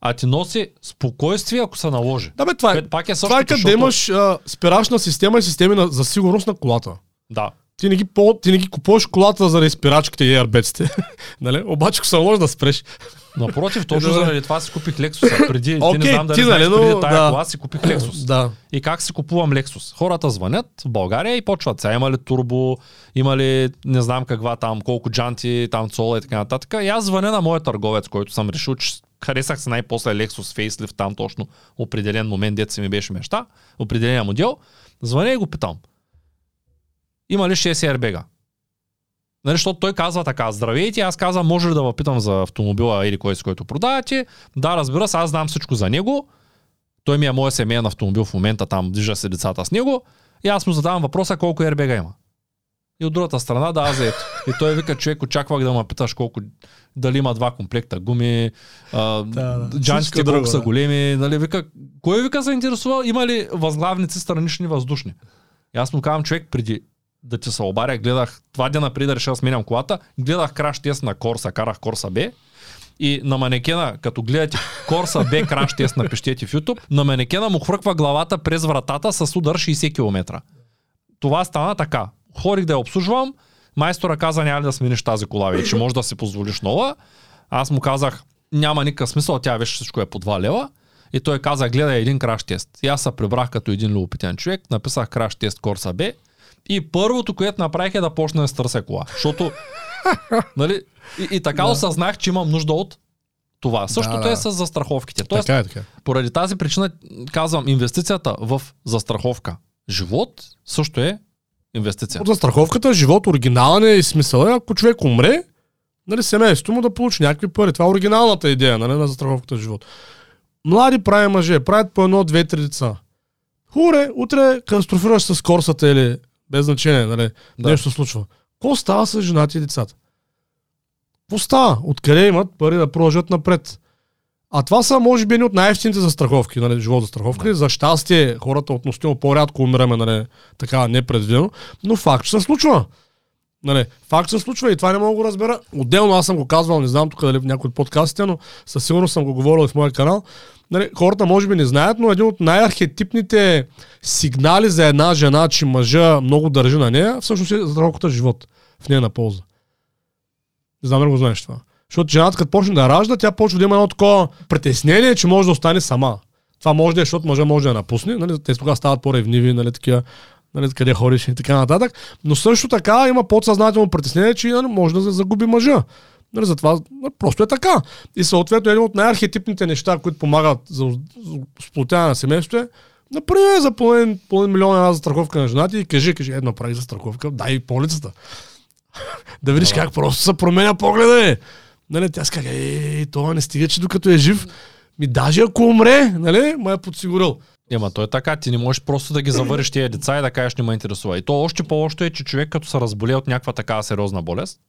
а ти носи спокойствие, ако се наложи. да бе, това е, пак е това е като да имаш а, спирачна система и системи на, за сигурност на колата. Да. Ти не ги, по, ти не ги купуваш колата заради спирачките и ербеците. нали? Обаче, ако се може да спреш. Напротив, точно заради това си купих Lexus. Преди, ти не знам дали ти, знаеш, нали, преди но- тая да. кола си купих Lexus. Да. И как си купувам Lexus? Хората звънят в България и почват. Сега има ли турбо, има ли не знам каква там, колко джанти, там цола и така нататък. И аз звъня на моя търговец, който съм решил, че харесах се най-после Lexus Facelift, там точно определен момент, дете си ми беше мечта, определения модел. Звъня и го питам. Има ли 6 airbag Нали, защото той казва така, здравейте, аз казвам, може ли да ви питам за автомобила или кой с който продавате? Да, разбира се, аз знам всичко за него. Той ми е моят семейен автомобил в момента, там движа се децата с него. И аз му задавам въпроса колко airbag има. И от другата страна, да, аз ето. И той вика, човек, очаквах да ме питаш колко, дали има два комплекта гуми, а, Да, да. джантите Всичко колко друго, са да. големи, нали, вика, кой вика заинтересувал, има ли възглавници странични въздушни? И аз му казвам, човек, преди да ти се обаря, гледах, два дена преди да реша да сменям колата, гледах краш тест на Корса, карах Корса Б. И на манекена, като гледате Корса Б краш тест, напишете в YouTube, на манекена му хвърква главата през вратата с удар 60 км. Това стана така. Хорих да я обслужвам, майстора каза няма ли да смениш тази кола вече, може да си позволиш нова. Аз му казах, няма никакъв смисъл, тя вече всичко е по 2 лева. И той каза, гледай един краш тест. И аз се прибрах като един любопитен човек, написах краш тест Корса Б. И първото, което направих е да почна да стърся кола. Защото, нали, и, и така Да. осъзнах, че имам нужда от това. Същото да. е с застраховките. Тоест, Така е, така. е. поради тази причина казвам, инвестицията в застраховка живот също е инвестиция. От застраховката живот оригинален е и смисъл е, ако човек умре, нали, семейството му да получи някакви пари. Това е оригиналната идея нали, на застраховката живот. Млади прави мъже, правят по едно, две, три деца. Хуре, утре катастрофираш с корсата или без значение, нали, Да. нещо случва. Какво става с женати и децата? Какво става? Откъде имат пари да продължат напред? А това са, може би, едни от най-ефтините застраховки, нали, живот застраховки. Да. За щастие, хората относително по-рядко умираме, нали, така непредвидено, но факт, че се случва. Нали, факт се случва и това не мога да го разбера. Отделно аз съм го казвал, не знам тук дали в някои от подкастите, но със сигурност съм го говорил и в моя канал. Нали, хората може би не знаят, но един от най-архетипните сигнали за една жена, че мъжа много държи на нея, всъщност е застраховката живот в нея на полза. Не знам дали го знаеш това. Защото жената като почне да ражда, тя почва да има едно такова притеснение, че може да остане сама. Това може да е, защото мъжа може да я напусне, нали? те тогава стават по-ревниви, нали, такива, нали, къде ходиш и така нататък. Но също така има подсъзнателно притеснение, че нали, може да загуби мъжа. Нали, затова просто е така. И съответно един от най-архетипните неща, които помагат за, сплотяване на семейството е Например, за половин, половин милион една застраховка на жената и кажи, кажи, едно прави застраховка, дай полицата. да видиш как просто се променя погледа е. Нали, тя ска, ей, това не стига, че докато е жив, ми даже ако умре, нали, ме е подсигурил. Ема то е така, ти не можеш просто да ги завъриш тия деца и да кажеш не ме интересува. И то още по-лошо е, че човек като се разболее от някаква такава сериозна болест,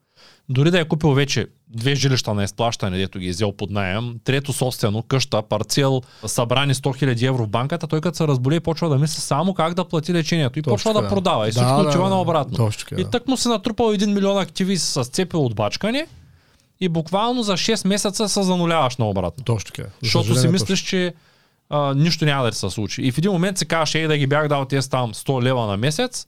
дори да е купил вече две жилища на изплащане, дето ги е взел под найем, трето собствено, къща, парцел, събрани 100 000 евро в банката, той като се разболее почва да мисли само как да плати лечението и Точно почва да така. продава и Да, всичко да, отива да. наобратно. Точно И да. тък му се натрупал 1 милион активи с цепел от бачкане и буквално за 6 месеца се зануляваш наобратно. Точно така. За Защото си мислиш, че а, нищо няма да се случи. И в един момент си кажеш, ей да ги бях дал тези там 100 лева на месец,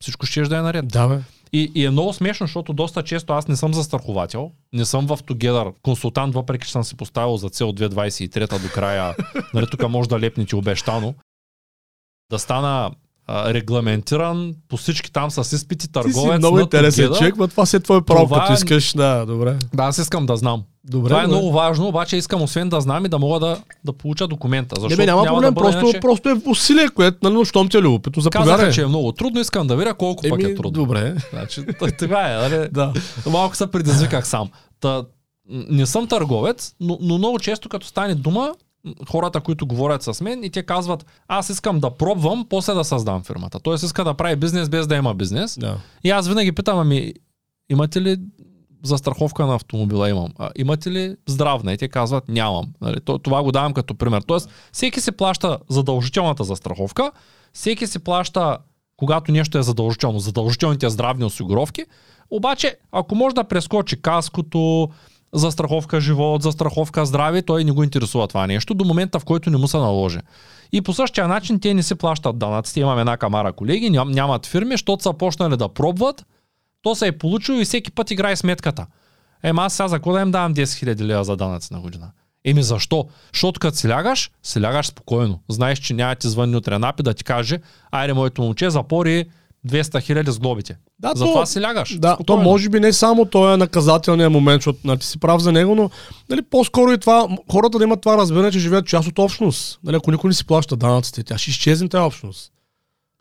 всичко ще да е наред. Да, бе. И, и е много смешно, защото доста често аз не съм застраховател, не съм в Together консултант, въпреки че съм си поставил за цел 2023 до края, нали, тук може да лепнете обещано, да стана а, регламентиран по всички там с изпити Ти търговец си много интересен човек, но това си е твое право, Това като е- искаш. Да, добре. Да, аз искам да знам. Добре, Това е добре. много важно, обаче искам освен да знам и да мога да, да получа документа. Не, Защото бе, няма, няма проблем, да просто, иначе... просто е усилие, което, нали, щом ти е любопитно, заповядай. Казаха, че е много трудно, искам да видя колко пък е трудно. добре. Значи, това е, нали? Да. Малко се предизвиках сам. Та, не съм търговец, но, но много често като стане дума, хората, които говорят с мен и те казват, аз искам да пробвам, после да създам фирмата. Тоест иска да прави бизнес без да има бизнес. да. И аз винаги питам, ами, имате ли застраховка на автомобила имам. А, имате ли здравна? И те казват, нямам. Нали, то, това го давам като пример. Тоест, всеки си плаща задължителната застраховка, всеки си плаща, когато нещо е задължително, задължителните здравни осигуровки, обаче, ако може да прескочи каското, за страховка живот, за страховка здраве, той не го интересува това нещо до момента, в който не му се наложи. И по същия начин те не си плащат данъците. Имам една камара колеги, ням, нямат фирми, защото са почнали да пробват, то се е получило и всеки път играе сметката. Ема аз сега за какво да им давам 10 000 лева за данъци на година? Еми защо? Защото като си лягаш, си лягаш спокойно. Знаеш, че няма ти звънни утре напи да ти каже, айде моето момче запори 200 хиляди с глобите. Да, Затова то- си лягаш. Да, спокойно. то може би не само той е наказателният момент, защото нали, ти си прав за него, но нали, по-скоро и това, хората да имат това разбиране, че живеят част от общност. Нали, ако никой не си плаща данъците, тя ще изчезне тази общност.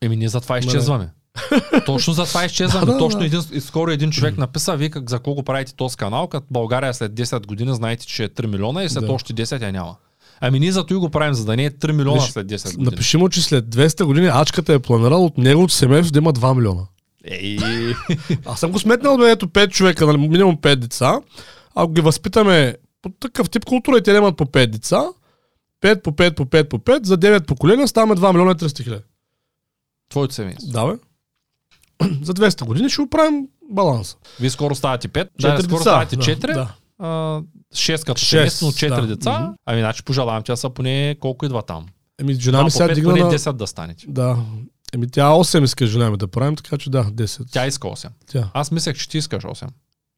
Еми ние затова изчезваме. Точно за това изчезваме. Да, да, Точно да. един, и скоро един човек написа, вие как, за колко правите този канал, като България след 10 години знаете, че е 3 милиона и след Да. още 10 я няма. Ами ние зато и го правим, за да не е 3 милиона Виж, след 10 години. Напиши му, че след 200 години ачката е планирал от неговото семейство да има 2 милиона. Ей, Аз съм го сметнал до ето 5 човека, нали, минимум 5 деца. Ако ги възпитаме по такъв тип култура и те имат по 5 деца, 5 по 5 по 5 по 5, за 9 поколения ставаме 2 милиона и 300 хиляди. твоето семейство. Да, бе. За 200 години ще го правим баланса. Вие скоро ставате 5, Четири да, скоро ставате да, 4, да. А, 6 като семейство, но 4 да. деца. Ами значи пожелавам тя са поне колко идва там. Еми, жена ми по сега 5, дигна на... 10 да станете. Да. Еми, тя 8 иска жена ми да правим, така че да, 10. Тя иска 8. Тя. Аз мислех, че ти искаш 8.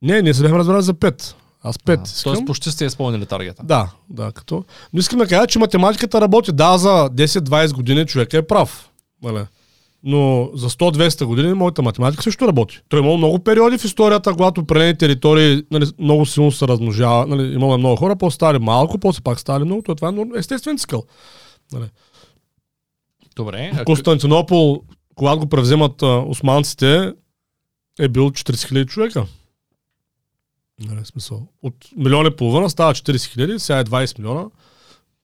Не, ние се бяхме разбрали за 5. Аз 5 А, искам. Тоест почти сте изпълнили таргета. Да, да, като. Но искам да кажа, че математиката работи. Да, за 10-20 години човек е прав. Нали? Но за 100-200 години моята математика също работи. Той е имал много периоди в историята, когато определени територии нали, много силно се размножава. Нали, имало много хора, после стали малко, после пак стали много. То, това е естествен цикъл. Нали. Добре. а Константинопол, когато го превземат а, османците, е бил 40 000 човека. Нали, смисъл. От милион и половина става 40 хиляди, сега е 20 милиона.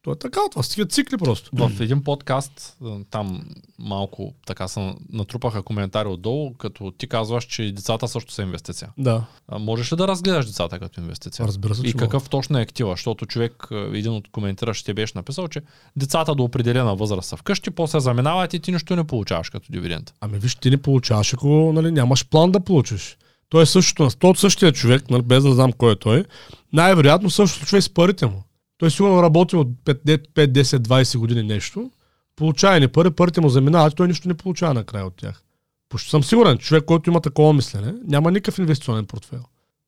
То е така, това са такива цикли просто. В един подкаст, там малко така се натрупаха коментари отдолу, като ти казваш, че децата също са инвестиция. Да, А можеш ли да разгледаш децата като инвестиция? разбира се, И че какъв точно е актива? Защото човек, един от коментиращите беше написал, че децата до определена възраст са вкъщи, после заминават и ти нищо не получаваш като дивиденд. Ами виж, ти не получаваш, ако нали, нямаш план да получиш. Той е същото, той от същия човек, нали, без да знам кой е той, най-вероятно също случва и с парите му. Той сигурно работи от 5, 5, 10, 20 години нещо, получава ни пари, парите му заминават, той нищо не получава накрая от тях. Почти съм сигурен, човек, който има такова мислене, няма никакъв инвестиционен портфел.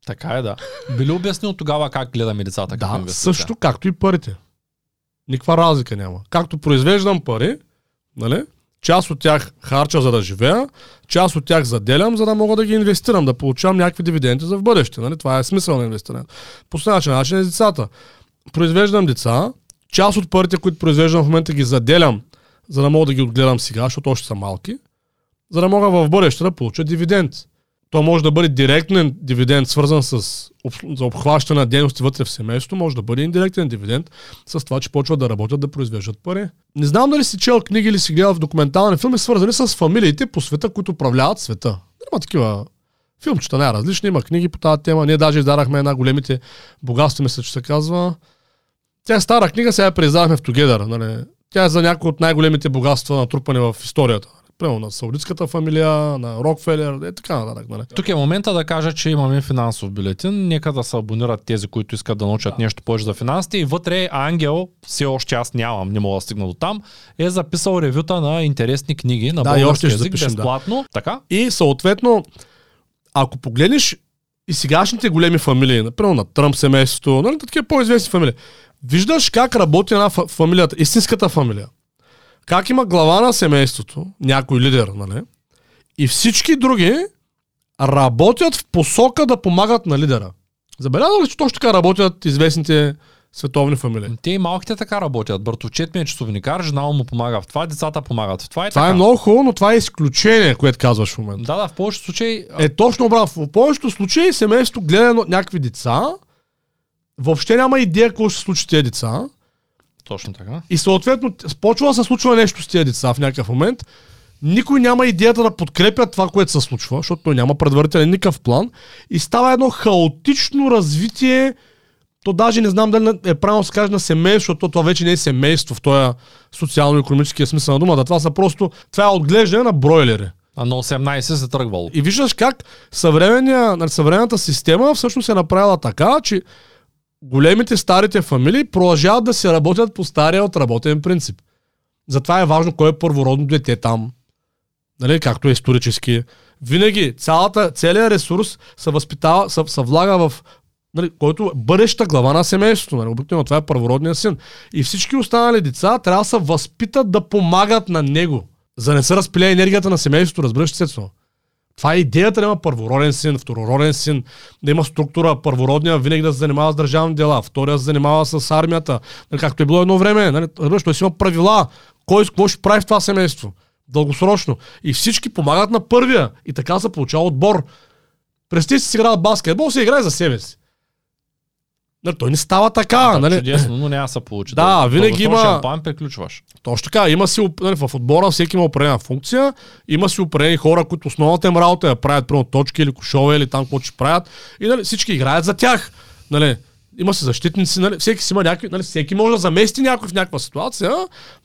Така е, да. Би ли обяснил тогава как гледаме децата Да, инвестиция? също както и парите. Никаква разлика няма. Както произвеждам пари, нали? част от тях харча за да живея, част от тях заделям, за да мога да ги инвестирам, да получавам някакви дивиденти за в бъдеще. Нали? Това е смисъл на инвестирането. По начин е децата. Произвеждам деца, част от парите, които произвеждам в момента ги заделям, за да мога да ги отгледам сега, защото още са малки, за да мога в бъдеще да получа дивиденд. То може да бъде директен дивиденд, свързан с за обхващане на дейности вътре в семейството, може да бъде индиректен дивиденд с това, че почват да работят, да произвеждат пари. Не знам дали си чел книги или си гледал в документални филми, свързани с фамилиите по света, които управляват света. Има такива филмчета най-различни, има книги по тази тема. Ние даже издадахме една големите богатства, мисля, че се казва. Тя е стара книга, сега я преиздадахме в Together. Нали? Тя е за някои от най-големите богатства, натрупани в историята. Примерно на саудитската фамилия, на Рокфелер, е така нататък. Нали? Тук е момента да кажа, че имаме финансов бюлетин. Нека да се абонират тези, които искат да научат да. нещо повече за финансите. И вътре Ангел, все още аз нямам, не мога да стигна до там, е записал ревюта на интересни книги на Да, и още български ще език, запишем, да. безплатно. Така? И съответно, ако погледнеш и сегашните големи фамилии, например на Тръмп семейството, нали, такива по-известни фамилии, виждаш как работи една фа- фамилията, истинската фамилия. Как има глава на семейството, някой лидер, нали? И всички други работят в посока да помагат на лидера. Забелязал ли, че точно така работят известните световни фамилии? Те и малките така работят. Братовчет ми е часовникар, жена му помага в това, децата помагат в това. И Това така. е много хубаво, но това е изключение, което казваш в момента. Да, да, в повечето случаи. Е точно обратно. В повечето случаи семейството гледа някакви деца, въобще няма идея какво ще се случи с тези деца Точно така. и съответно почва да се случва нещо с тези деца в някакъв момент. Никой няма идеята да подкрепя това, което се случва, защото той няма предварителен никакъв план и става едно хаотично развитие то даже не знам дали е правилно да се каже на семейство, защото това вече не е семейство в този социално-економическия смисъл на думата. Това са просто, това е отглеждане на бройлери. А на 18 се тръгвал. И виждаш как нали, съвременната система всъщност е направила така, че големите старите фамилии продължават да се работят по стария отработен принцип. Затова е важно кой е първородно дете там. Нали, както е исторически. Винаги цялата, целият ресурс се възпитава, се, се влага в нали, който е бъдеща глава на семейството. Нали, обикновено това е първородният син. И всички останали деца трябва да се възпитат да помагат на него. За да не се разпиля енергията на семейството, разбираш се. Това е идеята да има първороден син, второроден син, да има структура, първородния винаги да се занимава с държавни дела, втория се занимава с армията, нали, както е било едно време. Нали, той си има правила, кой с какво ще прави в това семейство. Дългосрочно. И всички помагат на първия. И така се получава отбор. Представи си играл баскетбол, се играе за себе си. Нали, той не става така. Да, нали? Чудесно, но няма да се получи. Да, винаги има- Шампан приключваш. Точно така. Има си, нали, в отбора всеки има определена функция. Има си определени хора, които основната им работа е да правят примерно точки или кошове или там какво ще правят. И нали, всички играят за тях. Нали, има си защитници, нали, всеки си има някакви, нали, всеки може да замести някой в някаква ситуация,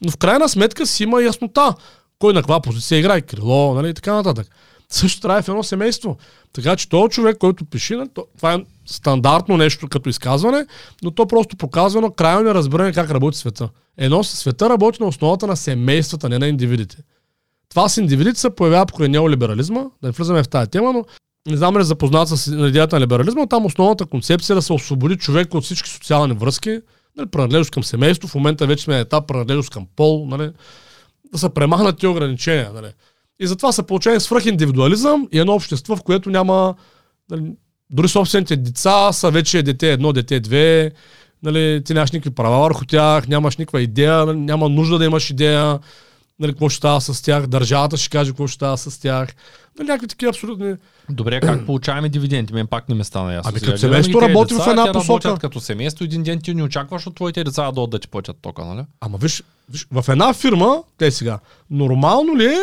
но в крайна сметка си има яснота. Кой на каква позиция играе, крило, нали, и така нататък. Също трябва в едно семейство. Така че този човек, който пише, нали, то- това е стандартно нещо като изказване, но то просто показва едно крайно неразбиране как работи света. Едно света работи на основата на семействата, не на индивидите. Това с индивидите се появява покрай неолиберализма, да не влизаме в тази тема, но не знам ли запознат с идеята на либерализма, там основната концепция е да се освободи човек от всички социални връзки, нали, принадлежност към семейство, в момента вече сме на етап принадлежност към пол, нали, да се премахнат тези ограничения. Нали. И затова се получава свръхиндивидуализъм и едно общество, в което няма нали, дори собствените деца са вече дете едно, дете две, нали, ти нямаш никакви права върху тях, нямаш никаква идея, нали, няма нужда да имаш идея, нали, какво ще става с тях, държавата ще каже какво ще става с тях. Нали, някакви такива абсолютни... Добре, как получаваме дивиденти? Мен пак не ме стана ясно. Ами като семейство работи в една посока. Като семейство, един ден ти не очакваш от твоите деца да да ти платят тока, нали? Ама виж, виж, в една фирма, те сега, нормално ли е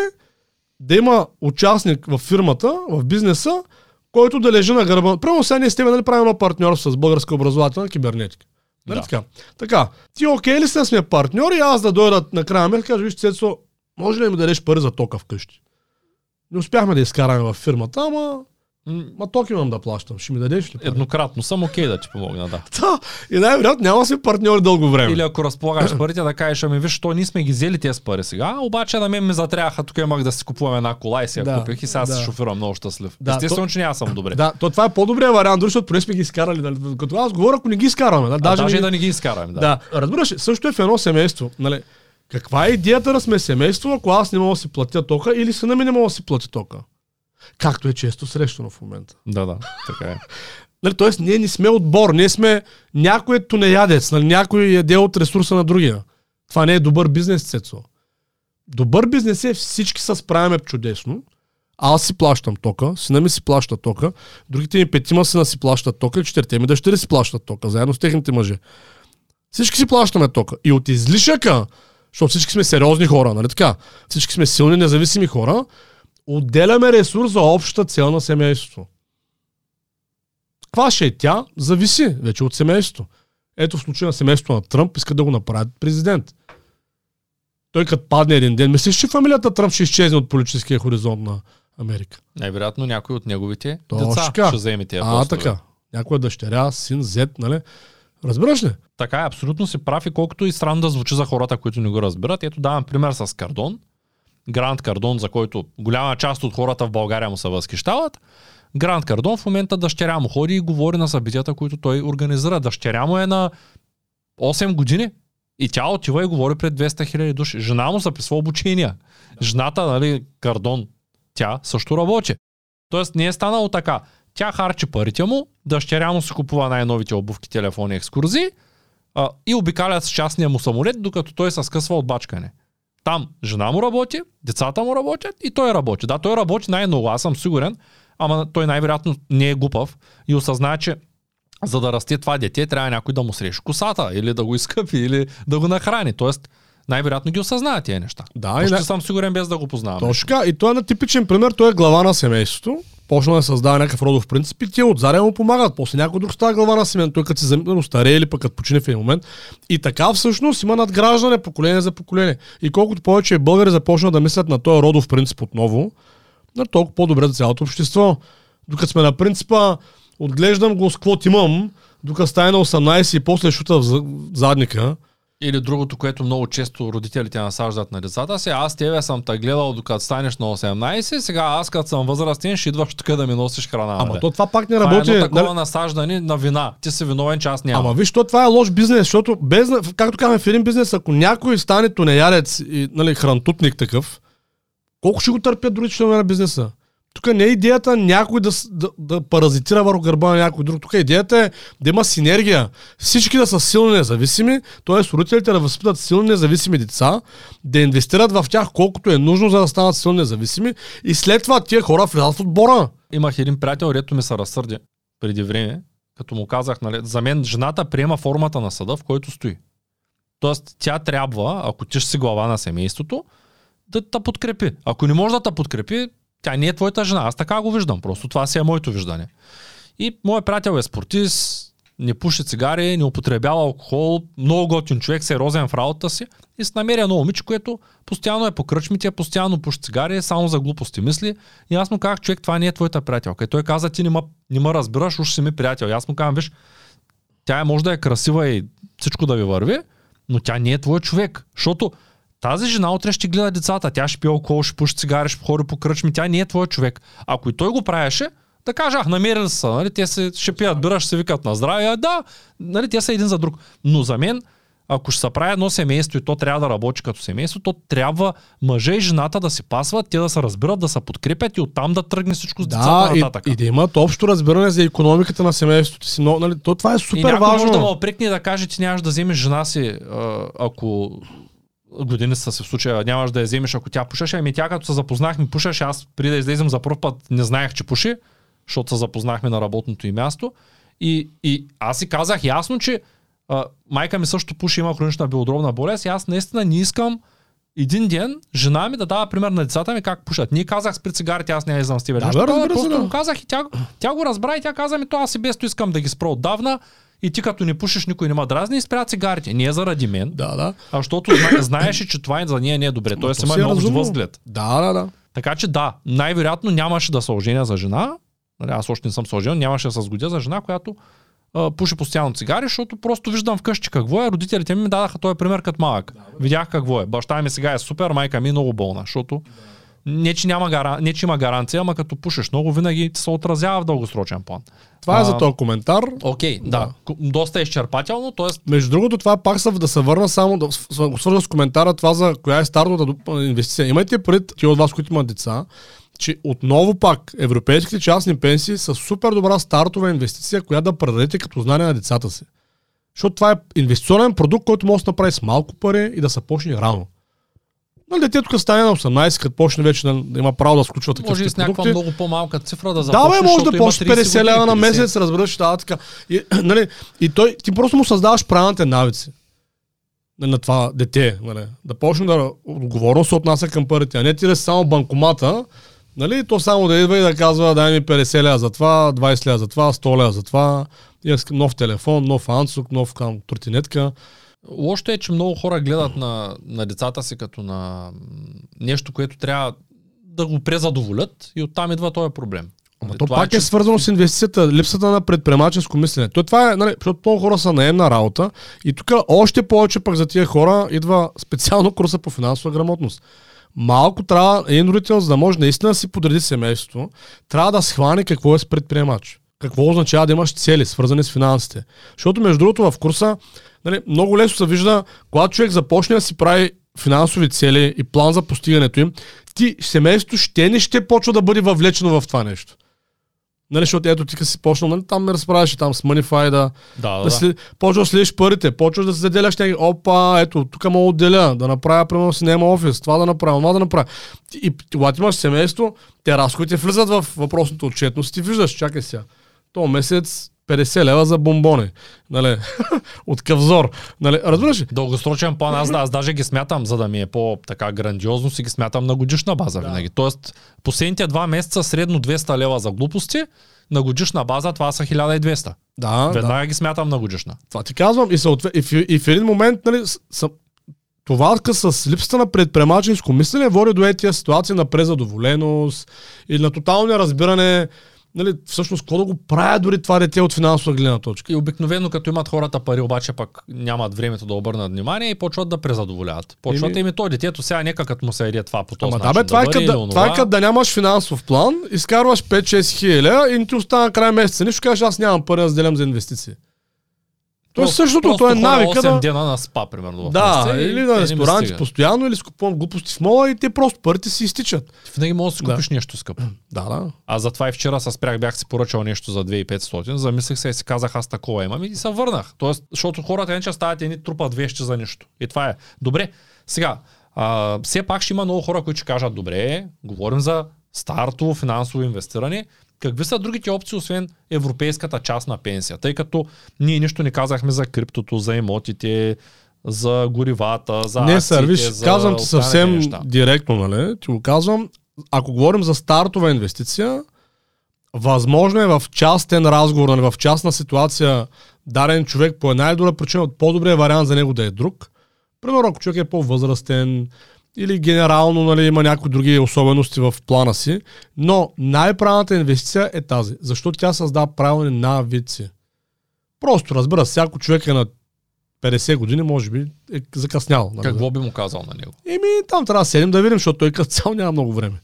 да има участник в фирмата, в бизнеса, който да лежи на гърба. Прямо сега ние с тебе нали, правим едно партньорство с българска образователна кибернетика. Нали Да. така? Така. Ти окей ли си да сме партньори, аз да дойда накрая ме и кажа, виж, Цецо, може ли да ми дадеш пари за тока вкъщи? Не успяхме да изкараме в фирмата, ама, ма ток имам да плащам. Ще ми дадеш ли? пари? Еднократно съм окей да ти помогна, да. Да. И най-вероятно няма да сме партньори дълго време. Или ако разполагаш парите, да кажеш, ами виж, то ние сме ги взели тези пари сега, обаче на мен ми затряха, тук имах да си купувам една кола и си я Да, купих и сега да. се шофирам много щастлив. Да, Естествено, то- че няма съм добре. Да, то това е по-добрият вариант, дори защото поне сме ги изкарали. Нали? Като аз говоря, ако не ги изкараме. Да, А, даже, даже не- и да не ги изкараме, да. Да, разбираш, също е в едно семейство. Нали? Каква е идеята да сме семейство, ако аз не мога да си платя тока или сина ми не мога да си плати тока? Както е често срещано в момента. Да, да, така е. Нали, тоест, ние не сме отбор, ние сме някой ето неядец, нали, някой яде от ресурса на другия. Това не е добър бизнес, Цецо. Добър бизнес е всички се справяме чудесно. Аз си плащам тока, сина ми си плаща тока, другите ми петима сина си плащат тока и четирите ми дъщери си плащат тока, заедно с техните мъже. Всички си плащаме тока. И от излишъка, защото всички сме сериозни хора, нали така? Всички сме силни, независими хора, отделяме ресурс за общата цел на семейството. Каква ще е тя, зависи вече от семейството. Ето в случая на семейството на Тръмп иска да го направят президент. Той като падне един ден, мислиш, че фамилията Тръмп ще изчезне от политическия хоризонт на Америка? Най-вероятно някой от неговите Точно деца така. ще вземе тия А, така. Някоя дъщеря, син, зет, нали? Разбираш ли? Така е, абсолютно си прав и колкото и странно да звучи за хората, които не го разбират. Ето давам пример с Кардон. Гранд Кардон, за който голяма част от хората в България му се възхищават. Гранд Кардон в момента дъщеря му ходи и говори на събитията, които той организира. Дъщеря му е на 8 години и тя отива и говори пред 200 хиляди души. Жена му записва обучения. Жената, нали, Кардон, тя също работи. Тоест не е станало така. Тя харчи парите му, дъщеря му си купува най-новите обувки, телефони, екскурзии а, и обикалят с частния му самолет, докато той се скъсва от бачкане. Там жена му работи, децата му работят и той работи. Да, той работи най-много, аз съм сигурен, ама той най-вероятно не е глупав и осъзнава, че за да расте това дете, трябва някой да му срещи косата или да го изкъпи или да го нахрани. Тоест, най-вероятно ги осъзнава тия неща. Да, Почти и не- съм сигурен без да го познавам. Точно. И той е на типичен пример. Той е глава на семейството. Почна да създава някакъв родов принцип и тия отзаря му помагат. После някой друг става глава на семейството. Той като си заминал старее или пък като почине в един момент. И така всъщност има надграждане поколение за поколение. И колкото повече българи започнат да мислят на този родов принцип отново, нали, толкова по-добре за цялото общество. Докато сме на принципа, отглеждам го с имам, докато стане на 18 и после шута в за- задника. Или другото, което много често родителите насаждат на децата си, аз тебе съм те гледал докато станеш на 18, сега аз като съм възрастен ще идваш тук да ми носиш храна. Ама то това пак не Това работи. е едно такова нали? насаждане на вина. Ти си виновен, че аз нямам. Ама виж, то това е лош бизнес, защото без, както казваме в един бизнес, ако някой стане тунеярец и нали, хрантутник такъв, колко ще го търпят дори членове на бизнеса? Тук не е идеята някой да, да, да паразитира върху гърба на някой друг. Тук идеята е да има синергия. Всички да са силни независими, т.е. родителите да възпитат силни независими деца, да инвестират в тях колкото е нужно, за да станат силни независими и след това тия хора влязат в отбора. Имах един приятел, дето ми се разсърди преди време, като му казах, нали, за мен жената приема формата на съда, в който стои. Тоест, тя трябва, ако ти си глава на семейството, да те подкрепи. Ако не може да те подкрепи, тя не е твоята жена. Аз така го виждам. Просто това си е моето виждане. И моят приятел е спортист, не пуши цигари, не употребява алкохол, много готин човек, сериозен в работата си и се намери едно момиче, което постоянно е по кръчмите, постоянно пуши цигари, само за глупости мисли. И аз му казах, човек, това не е твоята приятелка. И той каза, ти не ме, не ме разбираш, уж си ми приятел. И аз му казвам, виж, тя е, може да е красива и всичко да ви върви, но тя не е твой човек. Защото тази жена утре ще гледа децата, тя ще пие алкохол, ще пуши цигари, ще ходи по кръчми, тя не е твой човек. Ако и той го правеше, да кажа, ах, намерили са, нали, те се, ще пият бира, ще се викат на здраве, а, да, нали, те са един за друг. Но за мен, ако ще се прави едно семейство и то трябва да работи като семейство, то трябва мъжа и жената да си пасват, те да се разбират, да се подкрепят и оттам да тръгне всичко с децата Да, и, нататък. и да имат общо разбиране за економиката на семейството си. Но, нали, то, това е И супер някой важно. може да ме опрекне и да каже, че нямаш да вземеш жена си, ако години са се в случая, нямаш да я вземеш, ако тя пушеше. Ами тя като се запознахме пушеше, аз преди да излезем за първ път не знаех, че пуши, защото се запознахме на работното и място. И, и аз си казах ясно, че а, майка ми също пуши, има хронична белодробна болест и аз наистина не искам един ден жена ми да дава пример на децата ми как пушат. Ние казах спри цигарите, аз не излизам с тебе. Да, се, просто да. го казах и тя, тя го разбра и тя каза ми, то аз и без то искам да ги спра отдавна и ти като не пушиш, никой не ма дразни и спря цигарите. Не е заради мен, Да, да. а защото зна, знаеше, че това за нея не е добре. Тоест то има е много възглед. Да, да, да. Така че да, най-вероятно нямаше да се оженя за жена. Нали, Аз още не съм се оженил, нямаше да се сгодя за жена, която а, пуши постоянно цигари, защото просто виждам вкъщи какво е. Родителите ми ми дадаха този пример като малък. Видях какво е. Баща ми сега е супер, майка ми е много болна, защото не, че, няма гара... не, че има гаранция, ама като пушиш много, винаги се отразява в дългосрочен план. Това е А, за този коментар. Окей, да. Да. да. Доста изчерпателно, т.е. Между другото, това пак са, да се върна само, да свържа с коментара, това за коя е стартовата инвестиция. Имайте пред ти от вас, които имат деца, че отново пак европейските частни пенсии са супер добра стартова инвестиция, която да предадете като знание на децата си. Защото това е инвестиционен продукт, който може да направи с малко пари и да се почне рано. Нали, детето като стане на 18, като почне вече да, да има право да сключва такива Може и с някаква много по-малка цифра да Да, започнеш, бе, може да 30 50 лева на години, 50. месец, разбираш, да, така. И, нали, и той, ти просто му създаваш правилните навици нали, на това дете. Нали. Да почне да отговорно се отнася към парите, а не ти да само банкомата, нали, то само да идва и да казва, дай ми 50 лева за това, 20 лева за това, 100 лева за това, нов телефон, нов ансук, нов кам, тротинетка. Лошото е, че много хора гледат на, на децата си като на нещо, което трябва да го презадоволят и оттам идва този проблем. Ама Нали, то това пак е, че- свързано с инвестицията, липсата на предприемаческо мислене. То това е, нали, защото много хора са наемна работа и тук още повече пък за тия хора идва специално курса по финансова грамотност. Малко трябва, един родител, за да може наистина да си подреди семейството, трябва да схване какво е с предприемач. Какво означава да имаш цели, свързани с финансите. Защото, между другото, в курса нали, много лесно се вижда, когато човек започне да си прави финансови цели и план за постигането им, ти семейството ще не ще почва да бъде въвлечено в това нещо. Нали, защото ето ти си почнал, нали, там ме разправяше там с Moneyfy да, Да, да, да, след, почваш да следиш парите, почваш да се заделяш някакви, опа, ето, тук мога да отделя, да направя, примерно си няма офис, това да направя, това да направя. И, и когато имаш семейство, те разходите влизат в въпросната отчетност, ти виждаш, чакай сега, то месец 50 лева за бомбони, нали, от къвзор, нали, разбираш ли? Дългосрочен план, аз, да, аз даже ги смятам, за да ми е по-така грандиозно, си ги смятам на годишна база да. винаги. Тоест, последните два месеца средно 200 лева за глупости, на годишна база това са 1200. Да, да. Веднага ги смятам на годишна. Това ти казвам. И, съответ, и, в, и в един момент, нали, с, с, това с липсата на предприемаческо мислене води до етия ситуации на презадоволеност или на тотално разбиране нали, всъщност, какво да го правя дори това дете от финансова гледна точка. И обикновено, като имат хората пари, обаче пък нямат времето да обърнат внимание и почват да презадоволяват. Почват ими, то детето сега нека като му се еде това по този Ама начин. да бе, това, да е като, това е като да нямаш финансов план, изкарваш 5-6 хиляди и не ти остана край месеца. Нищо кажеш, аз нямам пари да разделям за инвестиции. То е същото, то е навика 8 да... дена на спа, примерно. Да, и или на ресторанти постоянно, или си купувам глупости в мола и те просто парите си изтичат. Винаги можеш да си Да. купиш нещо скъпо. Да, да. А затова и вчера се спрях, бях си поръчал нещо за 2500, замислих се и си казах аз такова имам и се върнах. Тоест, защото хората иначе стават едни трупат вещи за нищо. И това е. Добре, сега, а, все пак ще има много хора, които ще кажат, добре, говорим за стартово финансово инвестиране, Какви са другите опции, освен европейската част на пенсия? Тъй като ние нищо не казахме за криптото, за имотите, за горивата, за Не, акциите, сър, виж, за казвам ти съвсем неща. директно, нали? Ти го казвам. Ако говорим за стартова инвестиция, възможно е в частен разговор, нали, в частна ситуация, даден човек по една или друга причина, по-добрият вариант за него да е друг. Примерно, ако човек е по-възрастен или генерално нали, има някои други особености в плана си, но най-правилната инвестиция е тази, защото тя създава правилни навици. Просто разбира, се, ако човек е на 50 години, може би е закъснял. Нали? Какво би му казал на него? Еми, там трябва да седим да видим, защото той като цяло няма много време.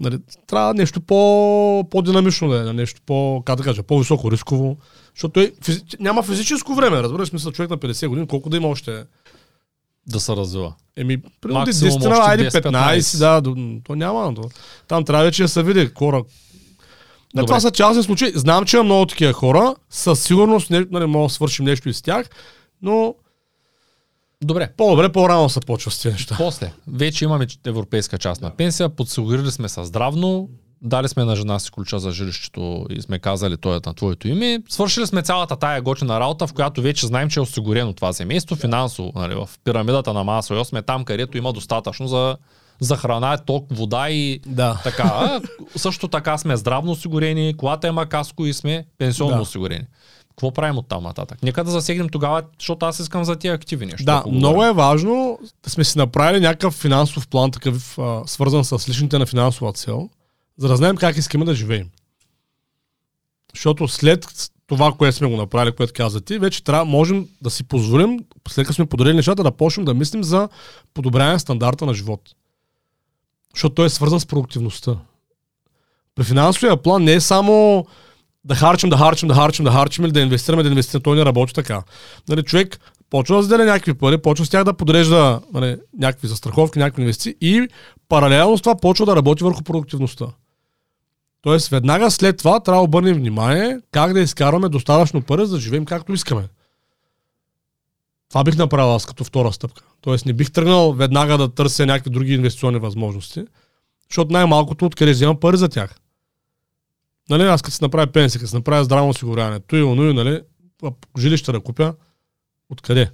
Нали, трябва нещо по, по-динамично да е, нещо по, как да кажа, по-високо рисково. Защото той физи... няма физическо време, разбираш, смисъл човек на 50 години, колко да има още. Да се развива. Еми, примерно Максимум 10, още айде 10-15. 15, да, до- то няма. То. Там трябва вече да се види хора. Да, това са частни случаи. Знам, че има много такива хора. Със сигурност не, нали, мога да свършим нещо и с тях, но Добре. по-добре по-рано се почва с тези неща. После, вече имаме европейска част на пенсия, подсигурили сме се здравно, дали сме на жена си ключа за жилището и сме казали, той е на твоето име. Свършили сме цялата тая готина работа, в която вече знаем, че е осигурено това семейство финансово. Нали, в пирамидата на Масло сме там, където има достатъчно за, за храна, ток, вода и Да. така. А, също така сме здравно осигурени, колата има каско и сме пенсионно Да. осигурени. Какво правим от там нататък? Нека да засегнем тогава, защото аз искам за тия активи нещо. Да, много е важно да сме си направили някакъв финансов план, такъв а, свързан с личните на финансова цел, за да знаем как искаме да живеем. Защото след това, което сме го направили, което каза ти, вече трябва, можем да си позволим, след като сме подарили нещата, да почнем да мислим за подобряване стандарта на живот. Защото той е свързан с продуктивността. При финансовия план не е само да харчим, да харчим, да харчим, да харчим или да инвестираме, да инвестираме. Той не работи така. Нали, човек почва да заделя някакви пари, почва с тях да подрежда нали, някакви застраховки, някакви инвестиции и паралелно с това почва да работи върху продуктивността. Тоест, веднага след това трябва да обърнем внимание как да изкарваме достатъчно пари, за да живеем както искаме. Това бих направил аз като втора стъпка. Тоест, не бих тръгнал веднага да търся някакви други инвестиционни възможности, защото най-малкото откъде вземам пари за тях. Нали, аз като си направя пенсия, като си направя здравно осигуряване, и оно, и, нали, жилище да купя, откъде?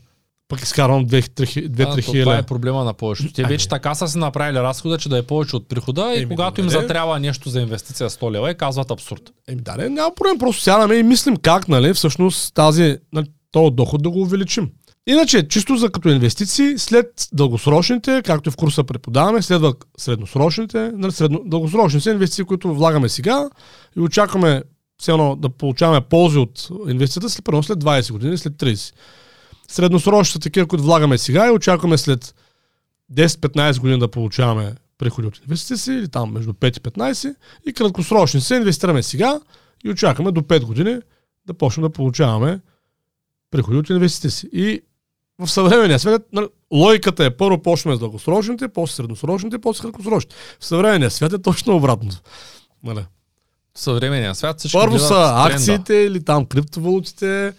Пък изкарвам 2-3 Да, то това е хиляди. проблема на повечето. Те Ами. вече така са си направили разхода, че да е повече от прихода и Еми, когато им добре. затрябва нещо за инвестиция 100 лева и казват абсурд. Еми да, не, няма проблем, просто сядаме и мислим как, нали, всъщност тази, нали, този доход да го увеличим. Иначе, чисто за като инвестиции, след дългосрочните, както и в курса преподаваме, следват средносрочните, нали, средно, дългосрочни са инвестиции, които влагаме сега и очакваме все едно да получаваме ползи от инвестицията след, след 20 години, след 30. Средносрочни са такива, които влагаме сега и очакваме след 10-15 години да получаваме приходи от инвестиции, или там между 5 и 15, и краткосрочни се инвестираме сега и очакваме до 5 години да почнем да получаваме приходи от инвестиции. И в съвременния свят нали, логиката е първо почваме с дългосрочните, после средносрочните, после краткосрочните. В съвременния свят е точно обратното. Нали. В съвременния свят всички Първо са тренда. акциите или там криптовалутите.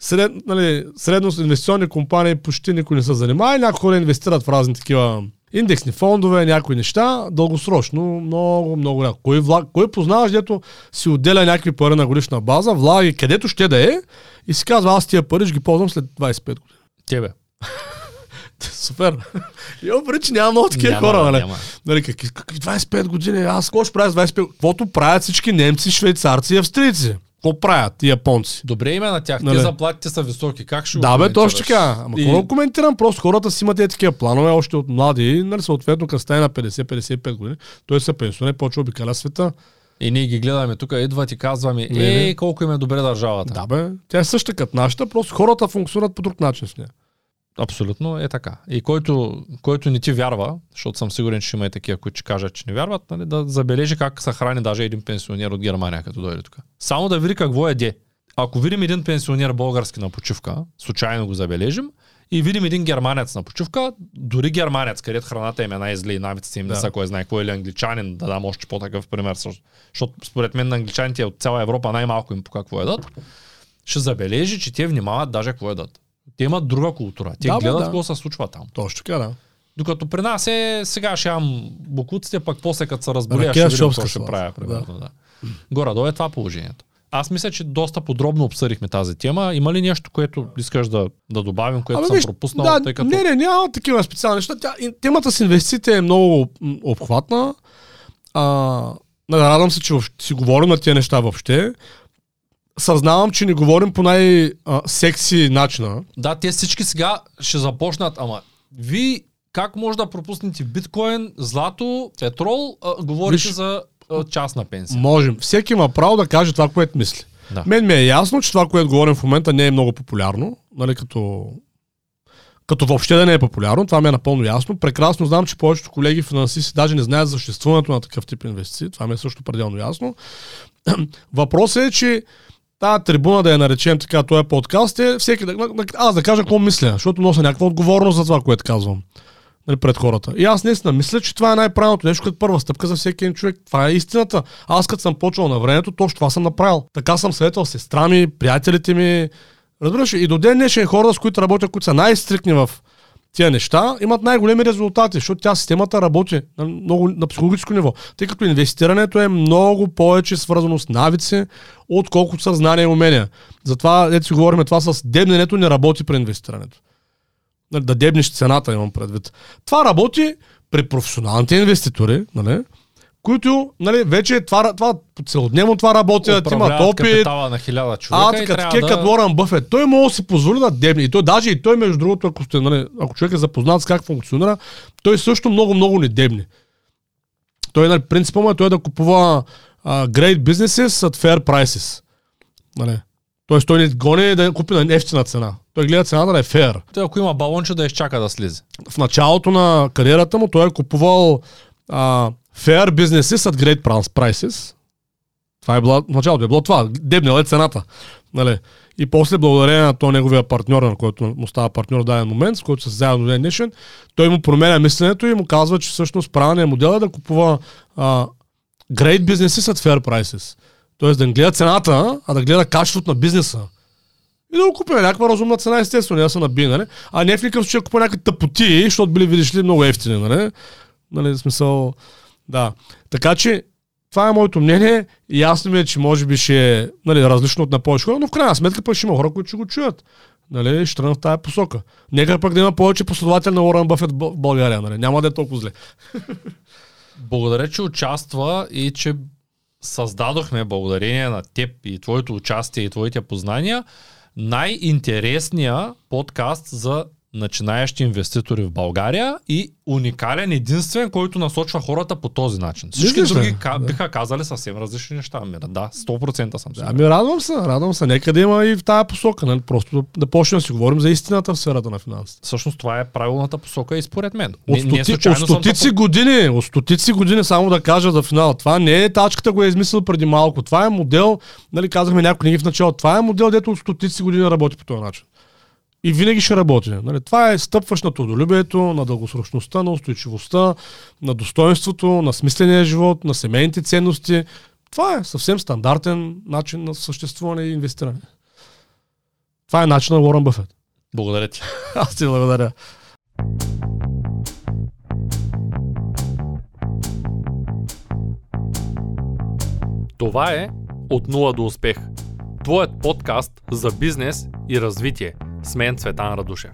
Сред, нали, средно с инвестиционни компании почти никой не се занимава. и Някои хора инвестират в разни такива индексни фондове, някои неща, дългосрочно, много, много рядко. Кой, влаг, кой познаваш, дето си отделя някакви пари на годишна база, влага ги където ще да е и си казва, аз тия пари ще ги ползвам след 25 години. Тебе. Супер. Йо, преди, че няма много такива Няма, хора, нали? няма. Нали, какви 25 години? Аз какво ще правя с 25? Каквото правят всички немци, швейцарци и австрийци. Какво правят японци? Добре име на тях. Нали? Те заплатите са високи. Как ще Да, бе, точно така. Ама И- какво коментирам? Просто хората си имат е такива планове още от млади, нали, съответно, като стане на 50-55 години, той се пенсионе, почва обикаля света. И ние ги гледаме тук, идват и казваме, ей, колко им е добре държавата. Да, бе, тя е същата като нашата, просто хората функционират по друг начин с нея. Абсолютно е така. И който, който не ти вярва, защото съм сигурен, че има и такива, които ще кажат, че не вярват, нали, да забележи как се храни даже един пенсионер от Германия, като дойде тук. Само да види какво еде. Ако видим един пенсионер български на почивка, случайно го забележим, и видим един германец на почивка, дори германец, където храната им е най-зле и навиците им да. Да. са кой знае какво, или англичанин, да дам още по-такъв пример, защото според мен на англичаните от цяла Европа най-малко им по какво едат, ще забележи, че те внимават даже какво едат. Те имат друга култура. Те Да, гледат да. какво се случва там. Точно така, да. Докато при нас е, сега ще ям букуците, пък после като се разболея, Ракия ще видим какво ще правя. Примерно, да. Горе-долу е това положението. Аз мисля, че доста подробно обсъдихме тази тема. Има ли нещо, което искаш да, да добавим, което Абе, съм виж, пропуснал? да, тъй като... Не, не, няма такива специални неща. Тя, темата с инвестициите е много обхватна. А, радвам се, че си говорим на тези неща въобще. Съзнавам, че не говорим по най-секси начина. Да, те всички сега ще започнат, ама ви как може да пропуснете биткоин, злато, петрол, а, говорите Виж, за а, частна пенсия. Можем. Всеки има право да каже това, което мисли. Да. Мен ми е ясно, че това, което говорим в момента не е много популярно, нали, като, като въобще да не е популярно, това ми е напълно ясно. Прекрасно знам, че повечето колеги финансисти даже не знаят за съществуването на такъв тип инвестиции. Това ми е също пределно ясно. Въпросът е, че тази трибуна, да я наречем така, този подкаст е всеки да, аз да кажа какво мисля, защото нося някаква отговорност за това, което казвам нали, пред хората. И аз наистина мисля, че това е най-правилното нещо като първа стъпка за всеки един човек. Това е истината. Аз като съм почвал на времето, точно това съм направил. Така съм съветвал сестра ми, приятелите ми. Разбираш, и до ден днешен хора, с които работя, които са най-стрикни в тия неща, имат най-големи резултати, защото тя системата работи на, много, на психологическо ниво. Тъй като инвестирането е много повече свързано с навици, отколкото с знания и умения. Затова, ето си говорим, това с дебненето не работи при инвестирането. Нали, да дебнеш цената, имам предвид. Това работи при професионалните инвеститори, нали, които нали, вече това, това целодневно това работят, имат опит, на хиляда човека а, така, такива да... като Уорън Бъфет. Той може да си позволи да дебне. И той даже и той, между другото, ако, сте, нали, ако човек е запознат с как функционира, той също много, много не дебне. Той, нали, принципът му е той да купува а, great businesses at fair prices. Нали. Тоест той не гони да купи на ефтина цена. Той гледа цената да е fair. Той, ако има балонче, да изчака да слезе. В началото на кариерата му той е купувал а, fair businesses at great prices. Това е било, началото е било това. Дебнела е цената. Нали? И после, благодарение на то неговия партньор, на който му става партньор в даден момент, с който са заедно ден днешен, той му променя мисленето и му казва, че всъщност правилният модел е да купува а, great businesses at fair prices. Тоест да не гледа цената, а да гледа качеството на бизнеса. И да го купим някаква разумна цена, естествено, не да се наби, нали? А не в никакъв случай купа някакви тъпоти, защото били, видиш ли, много ефтини, нали? Нали, смисъл, да. Така че, това е моето мнение ясно ми е, че може би ще е нали, различно от на повече хора, но в крайна сметка пък ще има хора, които ще го чуят. Нали, ще в тази посока. Нека пък да има повече последовател на Уорън Бъфет в България. Нали? Няма да е толкова зле. Благодаря, че участва и че създадохме, благодарение на теб и твоето участие и твоите познания, най-интересния подкаст за начинаещи инвеститори в България и уникален, единствен, който насочва хората по този начин. Всички ли? други ка- Да. биха казали съвсем различни неща. Ами, да, 100% съм сигурен. Ами радвам се, радвам се. Нека да има и в тази посока. Нали? Просто да, да почнем да си говорим за истината в сферата на финансите. Всъщност това е правилната посока и според мен. От, Не- не стоти, случайно от съм стотици те години, от стотици години, само да кажа за финал. Това не е тачката, го е измислил преди малко. Това е модел, нали, казахме някои книги в началото. Това е модел, дето от стотици години работи по този начин. И винаги ще работи. Нали? Това е стъпваш на трудолюбието, на дългосрочността, на устойчивостта, на достоинството, на смисления живот, на семейните ценности. Това е съвсем стандартен начин на съществуване и инвестиране. Това е начин на Уорън Бъфет. Благодаря ти. Аз ти благодаря. Това е От нула до успех. Твоят подкаст за бизнес и развитие. Smen Cvetan Raduše.